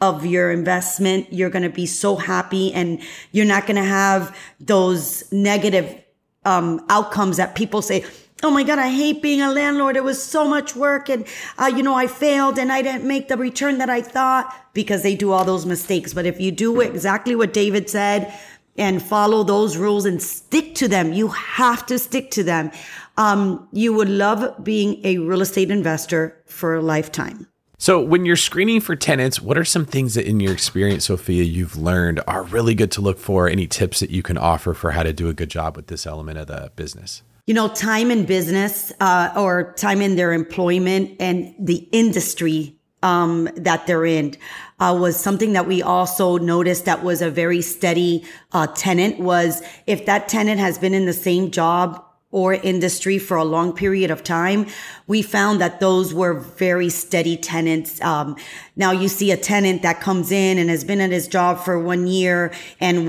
of your investment. You're going to be so happy and you're not going to have those negative um, outcomes that people say, Oh my God, I hate being a landlord. It was so much work and, uh, you know, I failed and I didn't make the return that I thought because they do all those mistakes. But if you do exactly what David said and follow those rules and stick to them, you have to stick to them. Um, you would love being a real estate investor for a lifetime.
So, when you're screening for tenants, what are some things that in your experience, Sophia, you've learned are really good to look for? Any tips that you can offer for how to do a good job with this element of the business?
you know, time in business uh, or time in their employment and the industry um, that they're in uh, was something that we also noticed that was a very steady uh, tenant was if that tenant has been in the same job or industry for a long period of time, we found that those were very steady tenants. Um, now you see a tenant that comes in and has been at his job for one year and,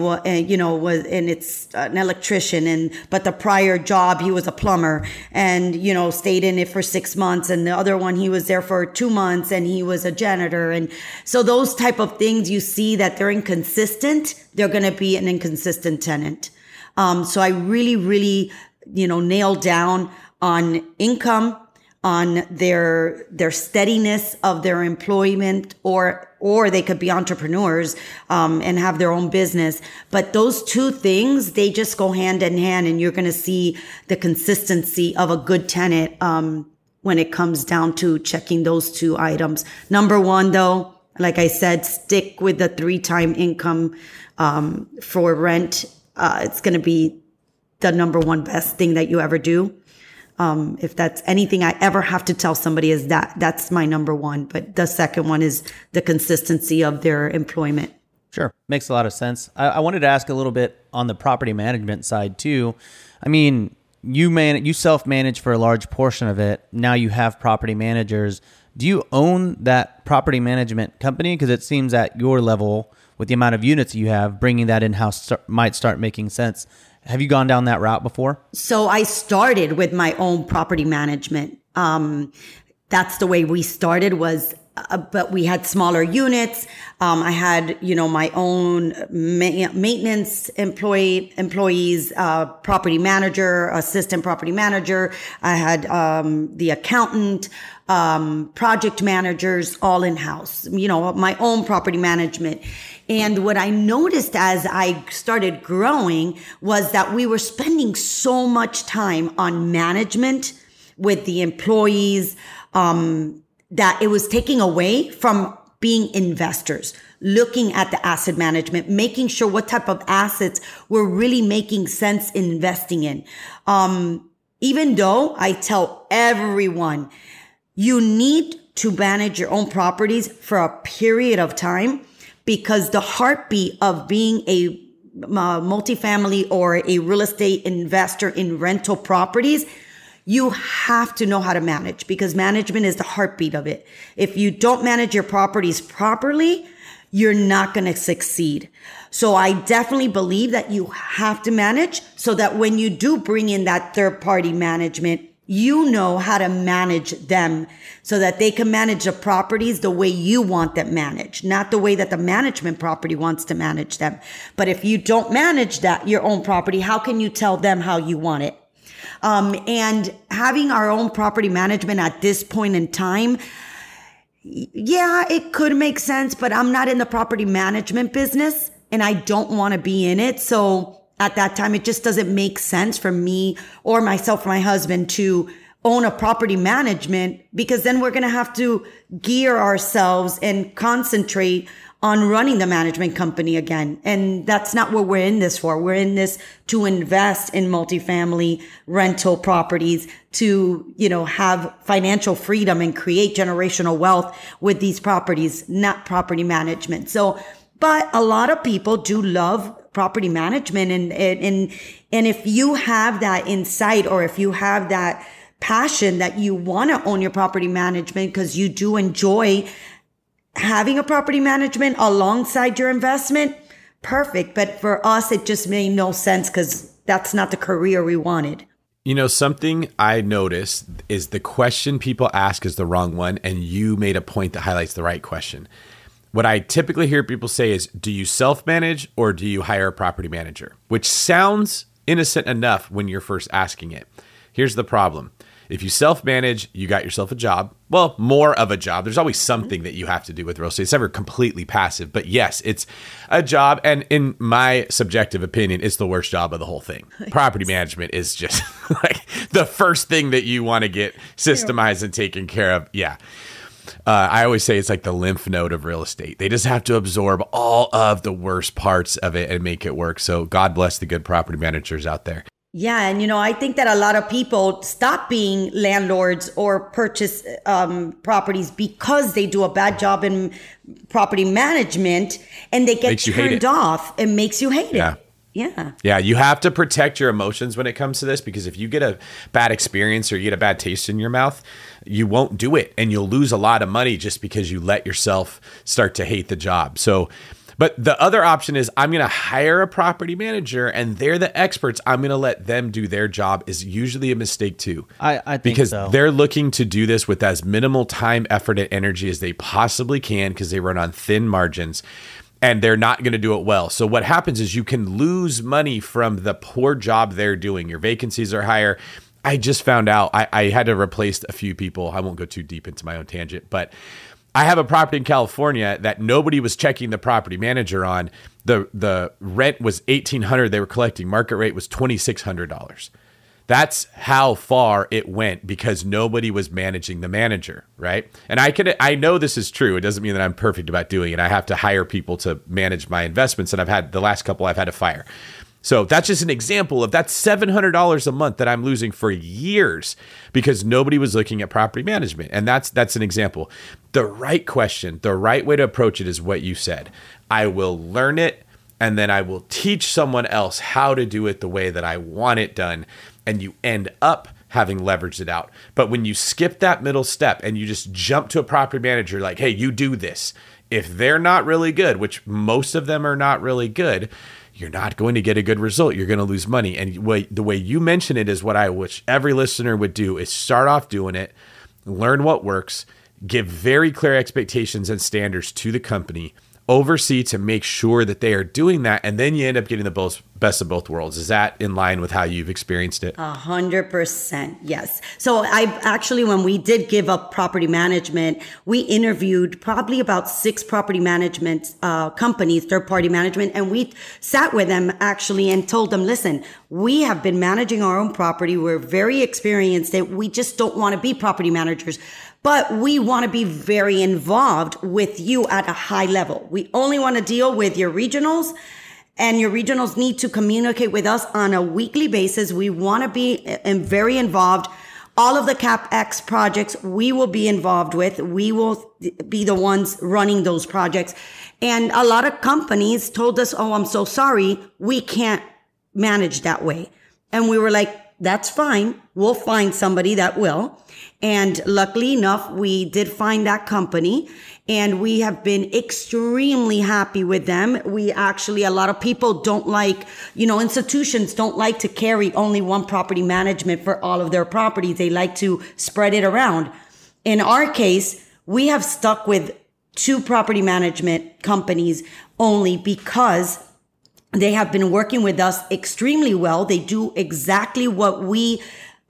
you know, was, and it's an electrician and, but the prior job, he was a plumber and, you know, stayed in it for six months. And the other one, he was there for two months and he was a janitor. And so those type of things you see that they're inconsistent, they're going to be an inconsistent tenant. Um, so I really, really you know, nailed down on income, on their their steadiness of their employment, or or they could be entrepreneurs um, and have their own business. But those two things they just go hand in hand, and you're going to see the consistency of a good tenant um, when it comes down to checking those two items. Number one, though, like I said, stick with the three time income um, for rent. Uh, it's going to be the number one best thing that you ever do. Um, if that's anything I ever have to tell somebody is that that's my number one. But the second one is the consistency of their employment.
Sure. Makes a lot of sense. I, I wanted to ask a little bit on the property management side too. I mean, you man, you self manage for a large portion of it. Now you have property managers. Do you own that property management company? Because it seems at your level, with the amount of units you have, bringing that in house might start making sense. Have you gone down that route before?
So I started with my own property management. Um, that's the way we started was uh, but we had smaller units. Um, I had, you know, my own ma- maintenance employee, employees, uh, property manager, assistant property manager. I had, um, the accountant, um, project managers all in house, you know, my own property management. And what I noticed as I started growing was that we were spending so much time on management with the employees, um, that it was taking away from being investors, looking at the asset management, making sure what type of assets we're really making sense in investing in. Um, even though I tell everyone, you need to manage your own properties for a period of time because the heartbeat of being a uh, multifamily or a real estate investor in rental properties, you have to know how to manage because management is the heartbeat of it. If you don't manage your properties properly, you're not going to succeed. So I definitely believe that you have to manage so that when you do bring in that third party management, you know how to manage them so that they can manage the properties the way you want them managed, not the way that the management property wants to manage them. But if you don't manage that, your own property, how can you tell them how you want it? Um, and having our own property management at this point in time, yeah, it could make sense, but I'm not in the property management business and I don't want to be in it. So at that time. It just doesn't make sense for me or myself or my husband to own a property management because then we're going to have to gear ourselves and concentrate on running the management company again. And that's not what we're in this for. We're in this to invest in multifamily rental properties to, you know, have financial freedom and create generational wealth with these properties, not property management. So, but a lot of people do love property management and, and, and if you have that insight or if you have that passion that you want to own your property management because you do enjoy having a property management alongside your investment, perfect. But for us, it just made no sense because that's not the career we wanted.
You know, something I noticed is the question people ask is the wrong one, and you made a point that highlights the right question. What I typically hear people say is, Do you self manage or do you hire a property manager? Which sounds innocent enough when you're first asking it. Here's the problem if you self manage, you got yourself a job. Well, more of a job. There's always something that you have to do with real estate. It's never completely passive, but yes, it's a job. And in my subjective opinion, it's the worst job of the whole thing. *laughs* Property management is just *laughs* like the first thing that you want to get systemized and taken care of. Yeah. Uh, I always say it's like the lymph node of real estate. They just have to absorb all of the worst parts of it and make it work. So, God bless the good property managers out there.
Yeah, and you know, I think that a lot of people stop being landlords or purchase um, properties because they do a bad job in property management, and they get turned off. It makes you hate
yeah.
it. Yeah.
Yeah. You have to protect your emotions when it comes to this because if you get a bad experience or you get a bad taste in your mouth, you won't do it and you'll lose a lot of money just because you let yourself start to hate the job. So, but the other option is I'm going to hire a property manager and they're the experts. I'm going to let them do their job is usually a mistake too.
I, I
because
so.
they're looking to do this with as minimal time, effort, and energy as they possibly can because they run on thin margins and they're not going to do it well. So what happens is you can lose money from the poor job they're doing. Your vacancies are higher. I just found out I, I had to replace a few people. I won't go too deep into my own tangent, but I have a property in California that nobody was checking the property manager on. The the rent was eighteen hundred. They were collecting market rate was twenty six hundred dollars. That's how far it went because nobody was managing the manager, right? And I could I know this is true. It doesn't mean that I'm perfect about doing it. I have to hire people to manage my investments, and I've had the last couple I've had to fire. So that's just an example of that's $700 a month that I'm losing for years because nobody was looking at property management. And that's that's an example. The right question, the right way to approach it is what you said. I will learn it and then I will teach someone else how to do it the way that I want it done and you end up having leveraged it out. But when you skip that middle step and you just jump to a property manager like, "Hey, you do this." If they're not really good, which most of them are not really good, you're not going to get a good result. You're going to lose money. And the way you mention it is what I wish every listener would do is start off doing it, learn what works, give very clear expectations and standards to the company, oversee to make sure that they are doing that, and then you end up getting the best of both worlds. Is that in line with how you've experienced it?
A hundred percent, yes. So I actually, when we did give up property management, we interviewed probably about six property management uh, companies, third party management, and we sat with them actually and told them, listen, we have been managing our own property. We're very experienced. That we just don't want to be property managers but we want to be very involved with you at a high level. We only want to deal with your regionals and your regionals need to communicate with us on a weekly basis. We want to be uh, very involved. All of the CapEx projects we will be involved with. We will be the ones running those projects. And a lot of companies told us, Oh, I'm so sorry. We can't manage that way. And we were like, that's fine. We'll find somebody that will. And luckily enough, we did find that company and we have been extremely happy with them. We actually, a lot of people don't like, you know, institutions don't like to carry only one property management for all of their properties. They like to spread it around. In our case, we have stuck with two property management companies only because they have been working with us extremely well. They do exactly what we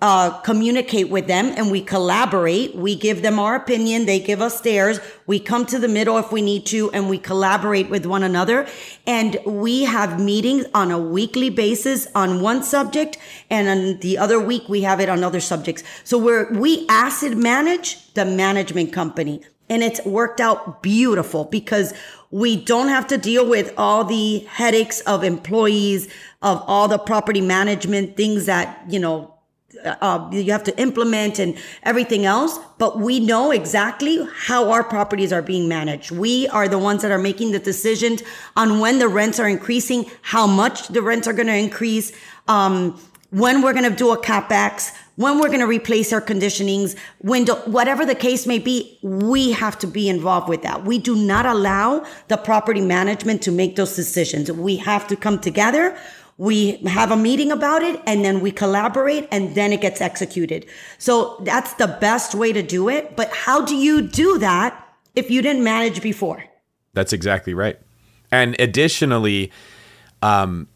uh, communicate with them and we collaborate. We give them our opinion. They give us theirs. We come to the middle if we need to and we collaborate with one another. And we have meetings on a weekly basis on one subject. And on the other week, we have it on other subjects. So we're, we asset manage the management company and it's worked out beautiful because we don't have to deal with all the headaches of employees, of all the property management things that, you know, uh, you have to implement and everything else, but we know exactly how our properties are being managed. We are the ones that are making the decisions on when the rents are increasing, how much the rents are going to increase, um, when we're going to do a capex, when we're going to replace our conditionings, window, whatever the case may be, we have to be involved with that. We do not allow the property management to make those decisions. We have to come together we have a meeting about it and then we collaborate and then it gets executed. So that's the best way to do it. But how do you do that if you didn't manage before?
That's exactly right. And additionally, um,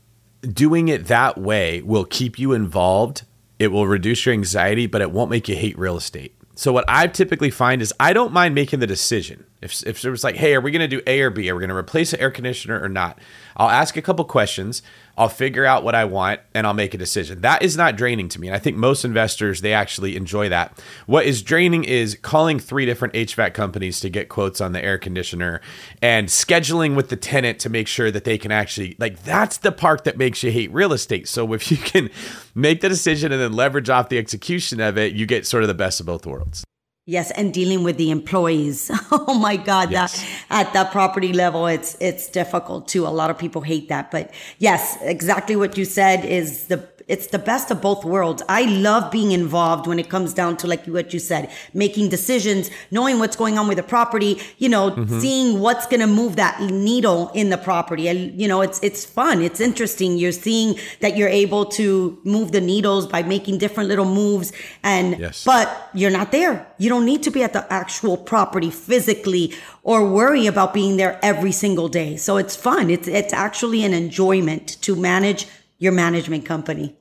doing it that way will keep you involved. It will reduce your anxiety, but it won't make you hate real estate. So what I typically find is I don't mind making the decision. If if it was like, hey, are we going to do A or B? Are we going to replace the air conditioner or not? I'll ask a couple questions. I'll figure out what I want and I'll make a decision. That is not draining to me. And I think most investors, they actually enjoy that. What is draining is calling three different HVAC companies to get quotes on the air conditioner and scheduling with the tenant to make sure that they can actually, like, that's the part that makes you hate real estate. So if you can make the decision and then leverage off the execution of it, you get sort of the best of both worlds.
Yes, and dealing with the employees. *laughs* Oh my God, yes. that at that property level, it's it's difficult too. A lot of people hate that, but yes, exactly what you said is the it's the best of both worlds. I love being involved when it comes down to like what you said, making decisions, knowing what's going on with the property, you know, mm-hmm. seeing what's going to move that needle in the property. And, you know, it's, it's fun. It's interesting. You're seeing that you're able to move the needles by making different little moves. And, yes. but you're not there. You don't need to be at the actual property physically or worry about being there every single day. So it's fun. It's, it's actually an enjoyment to manage your management company.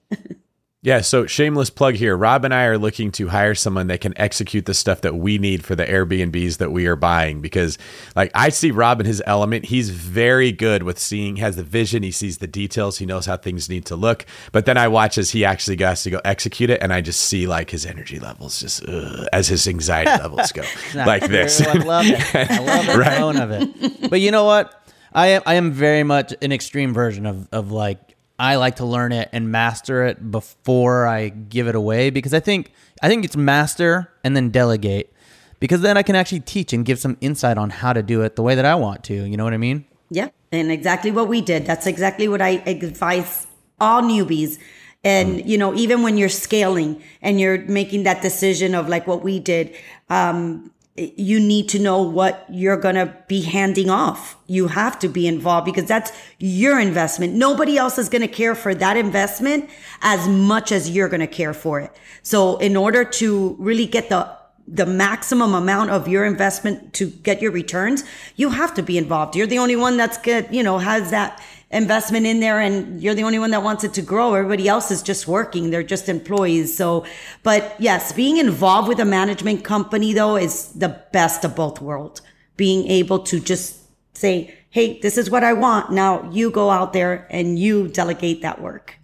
yeah, so shameless plug here. Rob and I are looking to hire someone that can execute the stuff that we need for the Airbnbs that we are buying because like I see Rob in his element. He's very good with seeing has the vision, he sees the details, he knows how things need to look. But then I watch as he actually has to go execute it and I just see like his energy levels just uh, as his anxiety *laughs* levels go. like this.
I love it. I love *laughs* the right? tone of it. But you know what? I am I am very much an extreme version of of like I like to learn it and master it before I give it away because I think I think it's master and then delegate because then I can actually teach and give some insight on how to do it the way that I want to. You know what I mean?
Yeah, and exactly what we did. That's exactly what I advise all newbies. And mm. you know, even when you're scaling and you're making that decision of like what we did, um, you need to know what you're going to be handing off. You have to be involved because that's your investment. Nobody else is going to care for that investment as much as you're going to care for it. So in order to really get the the maximum amount of your investment to get your returns, you have to be involved. You're the only one that's good, you know, has that investment in there and you're the only one that wants it to grow. Everybody else is just working. They're just employees. So, but yes, being involved with a management company though is the best of both worlds. Being able to just say, Hey, this is what I want. Now you go out there and you delegate that work.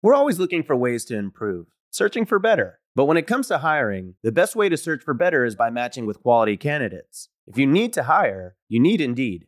We're always looking for ways to improve, searching for better. But when it comes to hiring, the best way to search for better is by matching with quality candidates. If you need to hire, you need Indeed.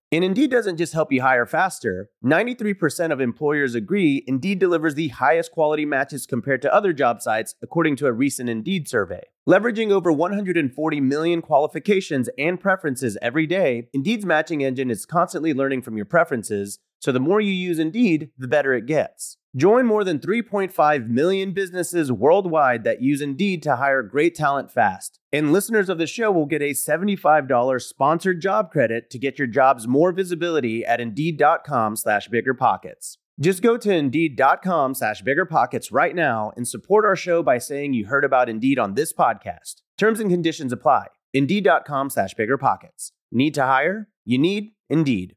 And Indeed doesn't just help you hire faster. 93% of employers agree Indeed delivers the highest quality matches compared to other job sites, according to a recent Indeed survey. Leveraging over 140 million qualifications and preferences every day, Indeed's matching engine is constantly learning from your preferences, so the more you use Indeed, the better it gets. Join more than 3.5 million businesses worldwide that use Indeed to hire great talent fast. And listeners of the show will get a $75 sponsored job credit to get your jobs more visibility at Indeed.com slash BiggerPockets.
Just go to Indeed.com slash BiggerPockets right now and support our show by saying you heard about Indeed on this podcast. Terms and conditions apply. Indeed.com slash BiggerPockets. Need to hire? You need Indeed.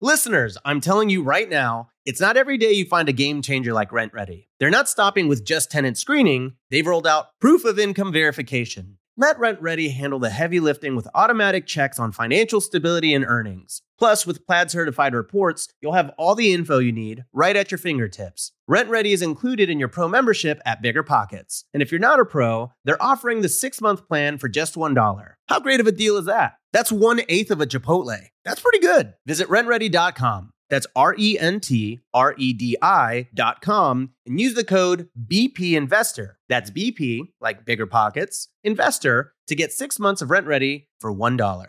Listeners, I'm telling you right now, it's not every day you find a game changer like RentRedi. They're not stopping with just tenant screening. They've rolled out proof of income verification. Let RentRedi handle the heavy lifting with automatic checks on financial stability and earnings. Plus, with Plaid certified reports, you'll have all the info you need right at your fingertips. RentRedi is included in your pro membership at Bigger Pockets. And if you're not a pro, they're offering the six month plan for just $1. How great of a deal is that? That's one eighth of a Chipotle. That's pretty good. Visit rentredi.com. That's R E N T R E D I.com and use the code BP Investor. That's BP, like Bigger Pockets, Investor, to get six months of RentRedi for $1.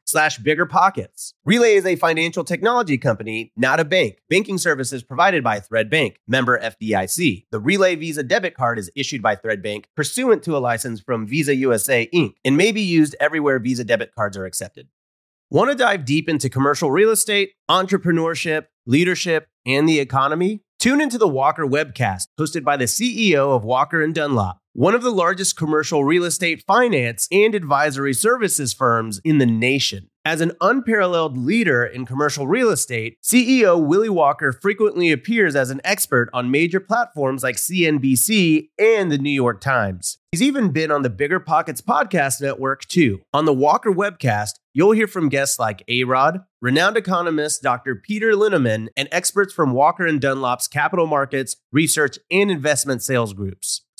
slash biggerpockets. Relay is a financial technology company, not a bank. Banking services provided by Thread Bank, member FDIC. The Relay Visa debit card is issued by Thread Bank pursuant to a license from Visa USA Inc. and may be used everywhere Visa debit cards are accepted. Want to dive deep into commercial real estate, entrepreneurship, leadership, and the economy? Tune into the Walker webcast hosted by the CEO of Walker and Dunlop, one of the largest commercial real estate finance and advisory services firms in the nation. As an unparalleled leader in commercial real estate, CEO Willie Walker frequently appears as an expert on major platforms like CNBC and the New York Times. He's even been on the Bigger Pockets podcast network too. On the Walker webcast, you'll hear from guests like A-Rod, renowned economist Dr. Peter Linneman, and experts from Walker and Dunlop's capital markets, research, and investment sales groups.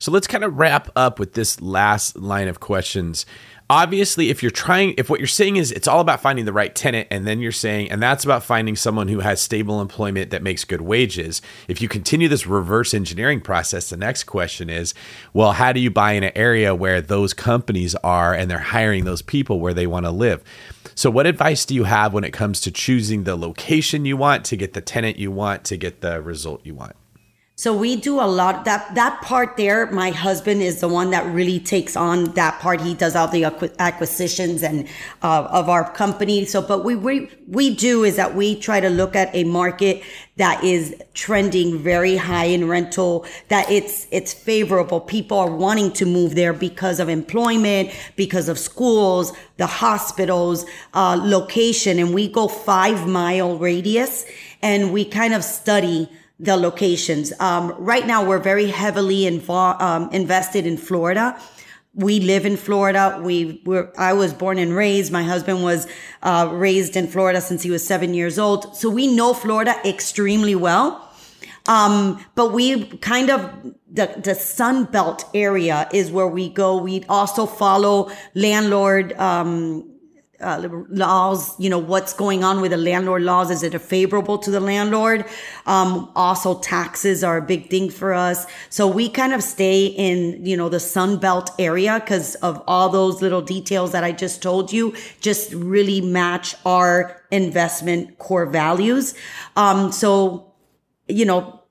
So let's kind of wrap up with this last line of questions. Obviously, if you're trying, if what you're saying is it's all about finding the right tenant, and then you're saying, and that's about finding someone who has stable employment that makes good wages. If you continue this reverse engineering process, the next question is, well, how do you buy in an area where those companies are and they're hiring those people where they want to live? So, what advice do you have when it comes to choosing the location you want to get the tenant you want to get the result you want?
So we do a lot that that part there. My husband is the one that really takes on that part. He does all the acquisitions and uh, of our company. So, but we we we do is that we try to look at a market that is trending very high in rental. That it's it's favorable. People are wanting to move there because of employment, because of schools, the hospitals, uh, location, and we go five mile radius, and we kind of study the locations. Um, right now, we're very heavily involved, um, invested in Florida. We live in Florida. We were, I was born and raised. My husband was uh, raised in Florida since he was seven years old. So we know Florida extremely well. Um, but we kind of the the Sun Belt area is where we go. We also follow landlord um, uh, laws, you know, what's going on with the landlord laws. Is it favorable to the landlord? Um, also taxes are a big thing for us. So we kind of stay in, you know, the Sun Belt area because of all those little details that I just told you, just really match our investment core values. Um, so, you know,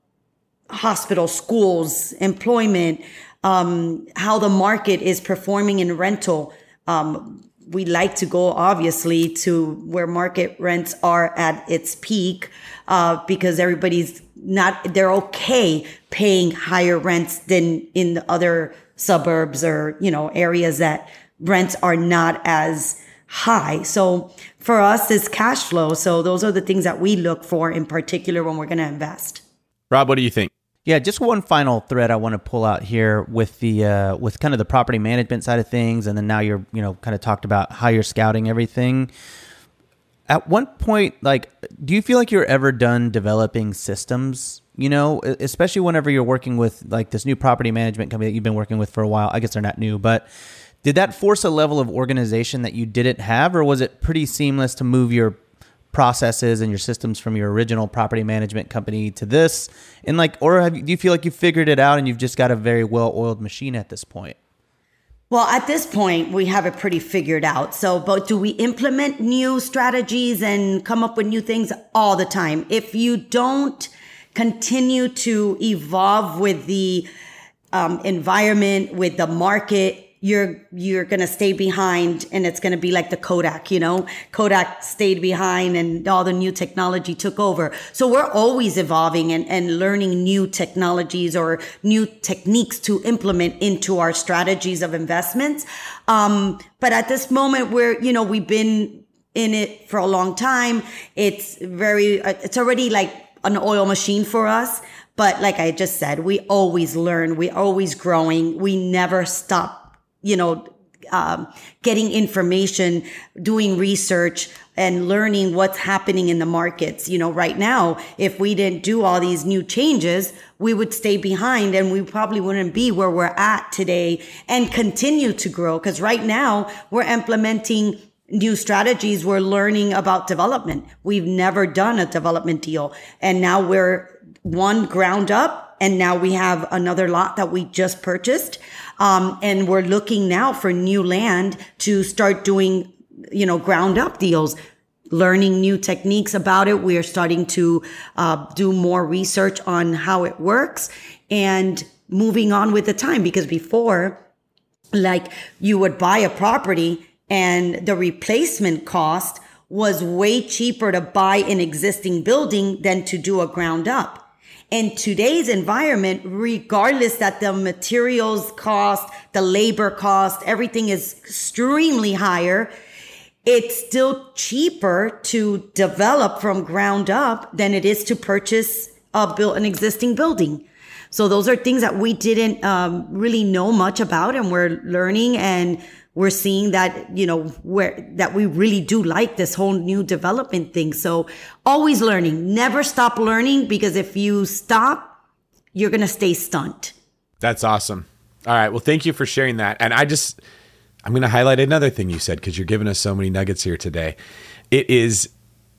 hospitals, schools, employment, um, how the market is performing in rental. Um, we like to go obviously to where market rents are at its peak uh, because everybody's not they're okay paying higher rents than in the other suburbs or you know areas that rents are not as high. So for us it's cash flow. So those are the things that we look for in particular when we're going to invest.
Rob what do you think
yeah, just one final thread I want to pull out here with the uh, with kind of the property management side of things, and then now you're you know kind of talked about how you're scouting everything. At one point, like, do you feel like you're ever done developing systems? You know, especially whenever you're working with like this new property management company that you've been working with for a while. I guess they're not new, but did that force a level of organization that you didn't have, or was it pretty seamless to move your processes and your systems from your original property management company to this? And like, or have, do you feel like you've figured it out and you've just got a very well oiled machine at this point?
Well, at this point, we have it pretty figured out. So, but do we implement new strategies and come up with new things all the time? If you don't continue to evolve with the um, environment, with the market, you're you're going to stay behind and it's going to be like the Kodak, you know. Kodak stayed behind and all the new technology took over. So we're always evolving and, and learning new technologies or new techniques to implement into our strategies of investments. Um, but at this moment we're, you know, we've been in it for a long time. It's very uh, it's already like an oil machine for us. But like I just said, we always learn. We always growing. We never stop you know, um, getting information, doing research, and learning what's happening in the markets. You know, right now, if we didn't do all these new changes, we would stay behind and we probably wouldn't be where we're at today and continue to grow. Cause right now we're implementing new strategies. We're learning about development. We've never done a development deal. And now we're one ground up and now we have another lot that we just purchased. Um, and we're looking now for new land to start doing, you know, ground up deals learning new techniques about it. We are starting to uh, do more research on how it works and moving on with the time because before, like you would buy a property and the replacement cost was way cheaper to buy an existing building than to do a ground up in today's environment, regardless that the materials cost, the labor cost, everything is extremely higher, it's still cheaper to develop from ground up than it is to purchase a build an existing building. So those are things that we didn't um, really know much about, and we're learning and we're seeing that you know where that we really do like this whole new development thing so always learning never stop learning because if you stop you're going to stay stunned
that's awesome all right well thank you for sharing that and i just i'm going to highlight another thing you said because you're giving us so many nuggets here today it is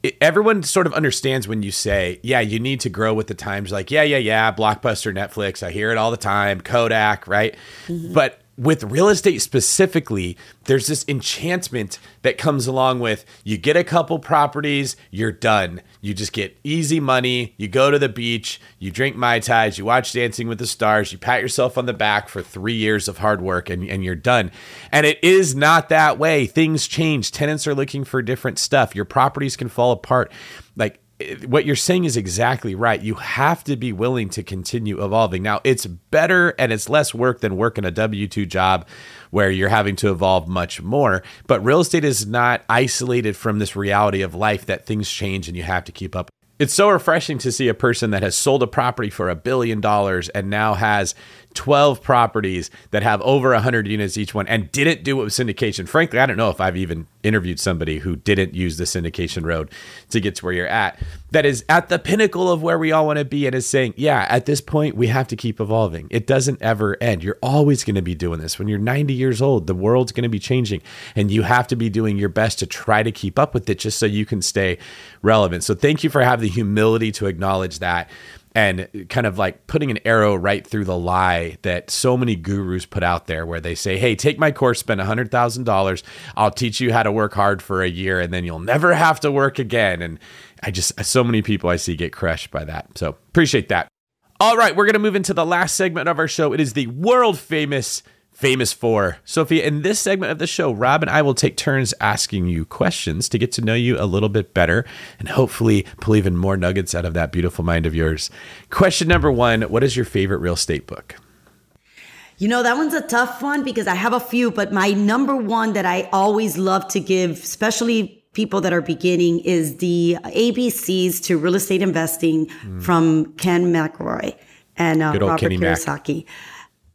it, everyone sort of understands when you say, yeah, you need to grow with the times. Like, yeah, yeah, yeah, Blockbuster, Netflix. I hear it all the time. Kodak, right? Mm-hmm. But with real estate specifically, there's this enchantment that comes along with you get a couple properties, you're done. You just get easy money. You go to the beach, you drink Mai Tais, you watch Dancing with the Stars, you pat yourself on the back for three years of hard work, and, and you're done. And it is not that way. Things change. Tenants are looking for different stuff. Your properties can fall apart. Like what you're saying is exactly right. You have to be willing to continue evolving. Now, it's better and it's less work than working a W 2 job where you're having to evolve much more. But real estate is not isolated from this reality of life that things change and you have to keep up. It's so refreshing to see a person that has sold a property for a billion dollars and now has 12 properties that have over 100 units each one and didn't do it with syndication. Frankly, I don't know if I've even interviewed somebody who didn't use the syndication road to get to where you're at. That is at the pinnacle of where we all want to be and is saying, yeah, at this point, we have to keep evolving. It doesn't ever end. You're always going to be doing this. When you're 90 years old, the world's going to be changing and you have to be doing your best to try to keep up with it just so you can stay relevant. So thank you for having the humility to acknowledge that and kind of like putting an arrow right through the lie that so many gurus put out there where they say, Hey, take my course, spend $100,000. I'll teach you how to work hard for a year and then you'll never have to work again. And I just, so many people I see get crushed by that. So appreciate that. All right, we're going to move into the last segment of our show. It is the world famous Famous for. Sophia, in this segment of the show, Rob and I will take turns asking you questions to get to know you a little bit better and hopefully pull even more nuggets out of that beautiful mind of yours. Question number one What is your favorite real estate book?
You know, that one's a tough one because I have a few, but my number one that I always love to give, especially people that are beginning, is the ABCs to real estate investing mm. from Ken McElroy and uh, Robert Kenny Kiyosaki. Mac.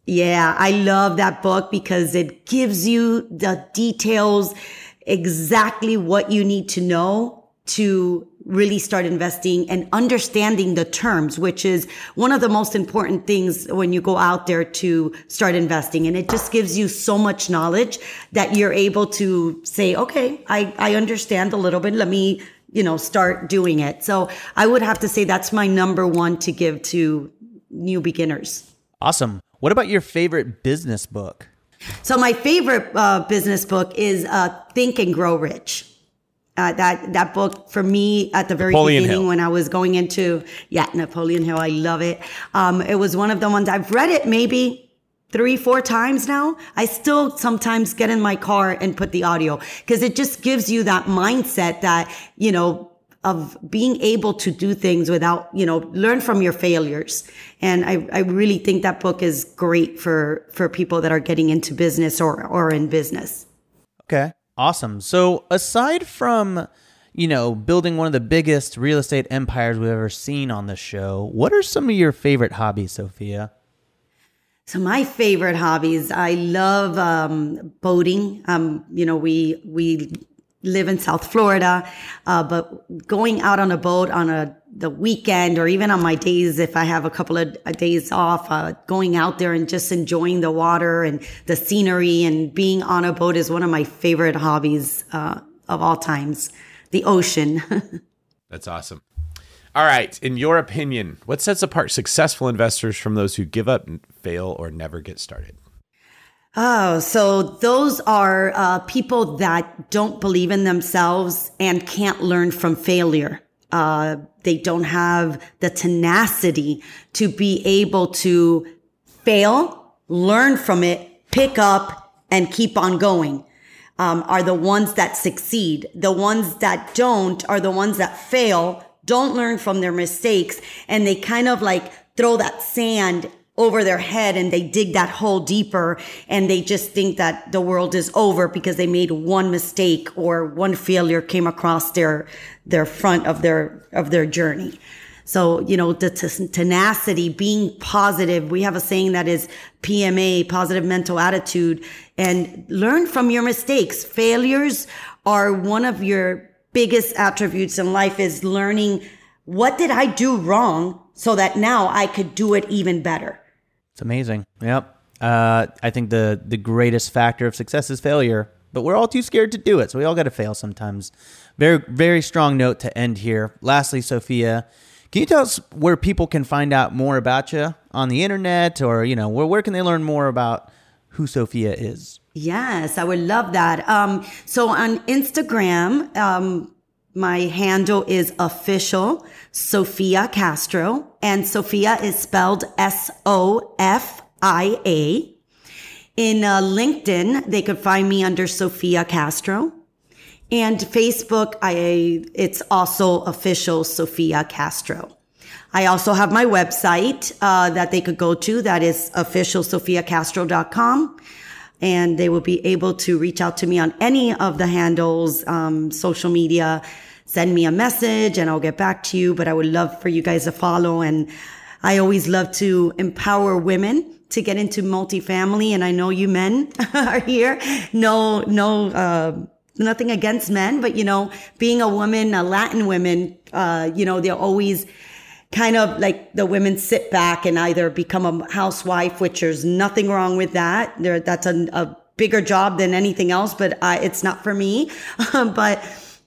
Yeah, I love that book because it gives you the details, exactly what you need to know to really start investing and understanding the terms, which is one of the most important things when you go out there to start investing. And it just gives you so much knowledge that you're able to say, okay, I, I understand a little bit. Let me, you know, start doing it. So I would have to say that's my number one to give to new beginners.
Awesome. What about your favorite business book?
So my favorite uh, business book is uh, Think and Grow Rich. Uh, that that book for me at the very Napoleon beginning Hill. when I was going into yeah Napoleon Hill, I love it. Um, it was one of the ones I've read it maybe three four times now. I still sometimes get in my car and put the audio because it just gives you that mindset that you know of being able to do things without, you know, learn from your failures. And I, I really think that book is great for, for people that are getting into business or, or in business.
Okay. Awesome. So aside from, you know, building one of the biggest real estate empires we've ever seen on the show, what are some of your favorite hobbies, Sophia?
So my favorite hobbies, I love um, boating. Um, you know, we we live in South Florida, uh, but going out on a boat on a the weekend or even on my days if I have a couple of days off, uh, going out there and just enjoying the water and the scenery and being on a boat is one of my favorite hobbies uh, of all times. The ocean. *laughs*
That's awesome. All right, in your opinion, what sets apart successful investors from those who give up, fail, or never get started?
Oh, so those are uh, people that don't believe in themselves and can't learn from failure. Uh, they don't have the tenacity to be able to fail, learn from it, pick up, and keep on going. Um, are the ones that succeed. The ones that don't are the ones that fail, don't learn from their mistakes, and they kind of like throw that sand over their head and they dig that hole deeper and they just think that the world is over because they made one mistake or one failure came across their their front of their of their journey. So you know the t- tenacity being positive. We have a saying that is pma positive mental attitude. And learn from your mistakes. Failures are one of your biggest attributes in life is learning what did i do wrong so that now i could do it even better
it's amazing. Yep. Uh, I think the the greatest factor of success is failure, but we're all too scared to do it. So we all got to fail sometimes. Very very strong note to end here. Lastly, Sophia, can you tell us where people can find out more about you on the internet, or you know where where can they learn more about who Sophia is?
Yes, I would love that. Um, so on Instagram, um, my handle is official Sophia Castro, and Sophia is spelled S O F I A. In uh, LinkedIn, they could find me under Sophia Castro. And Facebook, I it's also official Sophia Castro. I also have my website uh, that they could go to. That is official officialsophiacastro.com. And they will be able to reach out to me on any of the handles, um, social media, send me a message and I'll get back to you. But I would love for you guys to follow. And I always love to empower women to get into multifamily. And I know you men *laughs* are here. No, no, uh, nothing against men, but you know, being a woman, a Latin woman, uh, you know, they're always kind of like the women sit back and either become a housewife, which there's nothing wrong with that. There, that's a, a bigger job than anything else, but I, it's not for me. *laughs* but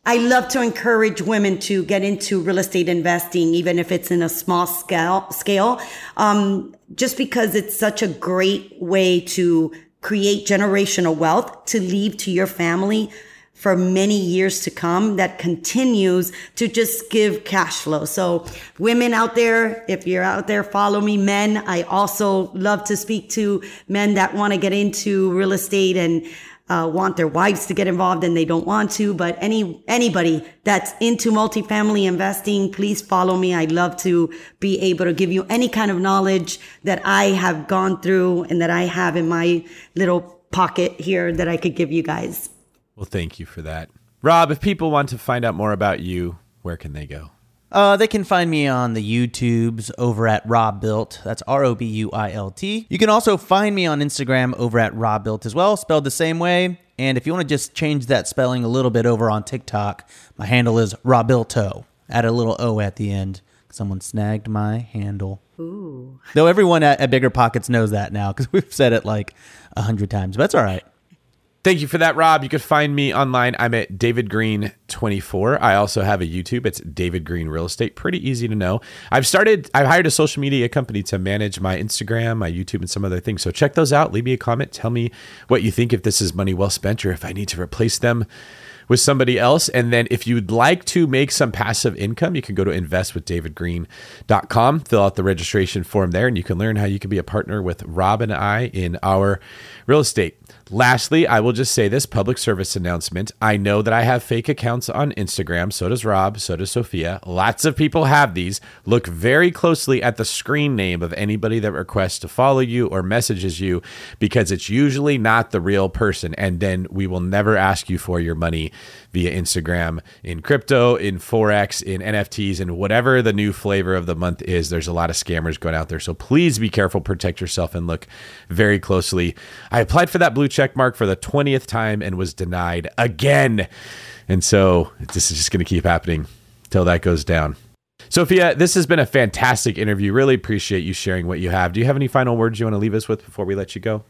I love to encourage women to get into real estate investing, even if it's in a small scale, scale, um, just because it's such a great way to create generational wealth to leave to your family for many years to come that continues to just give cash flow. So women out there, if you're out there, follow me. Men, I also love to speak to men that want to get into real estate and uh, want their wives to get involved and they don't want to. But any anybody that's into multifamily investing, please follow me. I'd love to be able to give you any kind of knowledge that I have gone through and that I have in my little pocket here that I could give you guys.
Well, thank you for that. Rob, if people want to find out more about you, where can they go?
Uh, they can find me on the YouTubes over at Robuilt. That's R O B U I L T. You can also find me on Instagram over at Robuilt as well, spelled the same way. And if you want to just change that spelling a little bit over on TikTok, my handle is Robuilto. Add a little O at the end. Someone snagged my handle. Ooh. Though everyone at, at BiggerPockets knows that now because *laughs* we've said it like a hundred times, but that's all right.
Thank you for that, Rob. You can find me online. I'm at David Greene 24. I also have a YouTube. It's David Greene Real Estate. Pretty easy to know. I've started, I've hired a social media company to manage my Instagram, my YouTube, and some other things. So check those out. Leave me a comment. Tell me what you think if this is money well spent or if I need to replace them with somebody else. And then if you'd like to make some passive income, you can go to investwithdavidgreene.com, fill out the registration form there, and you can learn how you can be a partner with Rob and I in our real estate. Lastly, I will just say this public service announcement. I know that I have fake accounts on Instagram. So does Rob. So does Sophia. Lots of people have these. Look very closely at the screen name of anybody that requests to follow you or messages you because it's usually not the real person. And then we will never ask you for your money via Instagram in crypto, in Forex, in NFTs, and whatever the new flavor of the month is. There's a lot of scammers going out there. So please be careful, protect yourself, and look very closely. I applied for that blue check mark for the 20th time and was denied again. And so this is just going to keep happening till that goes down. Sophia, this has been a fantastic interview. Really appreciate you sharing what you have. Do you have any final words you want to leave us with before we let you go?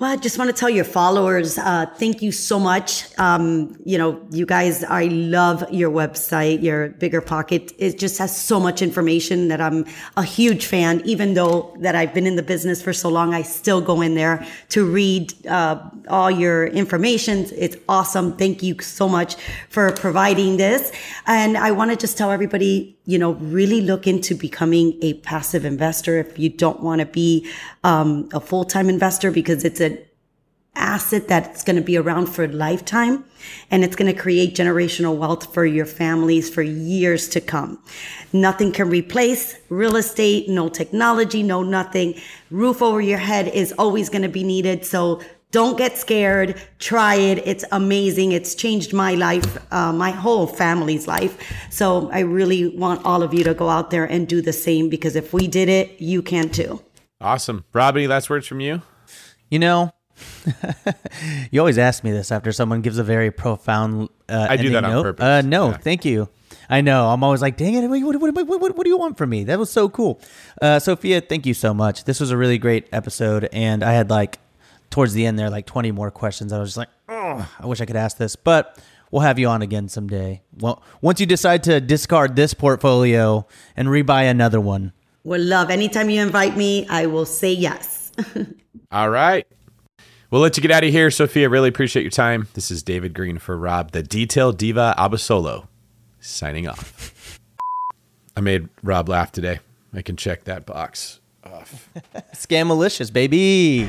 Well, I just want to tell your followers, uh, thank you so much. Um, you know, you guys, I love your website, your bigger pocket. It just has so much information that I'm a huge fan. Even though that I've been in the business for so long, I still go in there to read uh, all your information. It's awesome. Thank you so much for providing this. And I want to just tell everybody, you know, really look into becoming a passive investor if you don't want to be um, a full-time investor because it's an asset that's going to be around for a lifetime and it's going to create generational wealth for your families for years to come. Nothing can replace real estate, no technology, no nothing. Roof over your head is always going to be needed. So don't get scared. Try it. It's amazing. It's changed my life, uh, my whole family's life. So I really want all of you to go out there and do the same because if we did it, you can too.
Awesome. Robbie, last words from you?
You know, *laughs* you always ask me this after someone gives a very profound. Uh,
I do that
on
note. purpose.
Uh, no, yeah. thank you. I know. I'm always like, dang it. What, what, what, what, what do you want from me? That was so cool. Uh, Sophia, thank you so much. This was a really great episode. And I had like towards the end there like 20 more questions. I was just like, oh, I wish I could ask this, but we'll have you on again someday. Well, once you decide to discard this portfolio and rebuy another one.
Well, love. Anytime you invite me, I will say yes. *laughs*
All right. We'll let you get out of here, Sophia. Really appreciate your time. This is David Greene for Rob, the Detail Diva Abasolo, signing off. I made Rob laugh today. I can check that box off. *laughs*
Scam malicious, baby.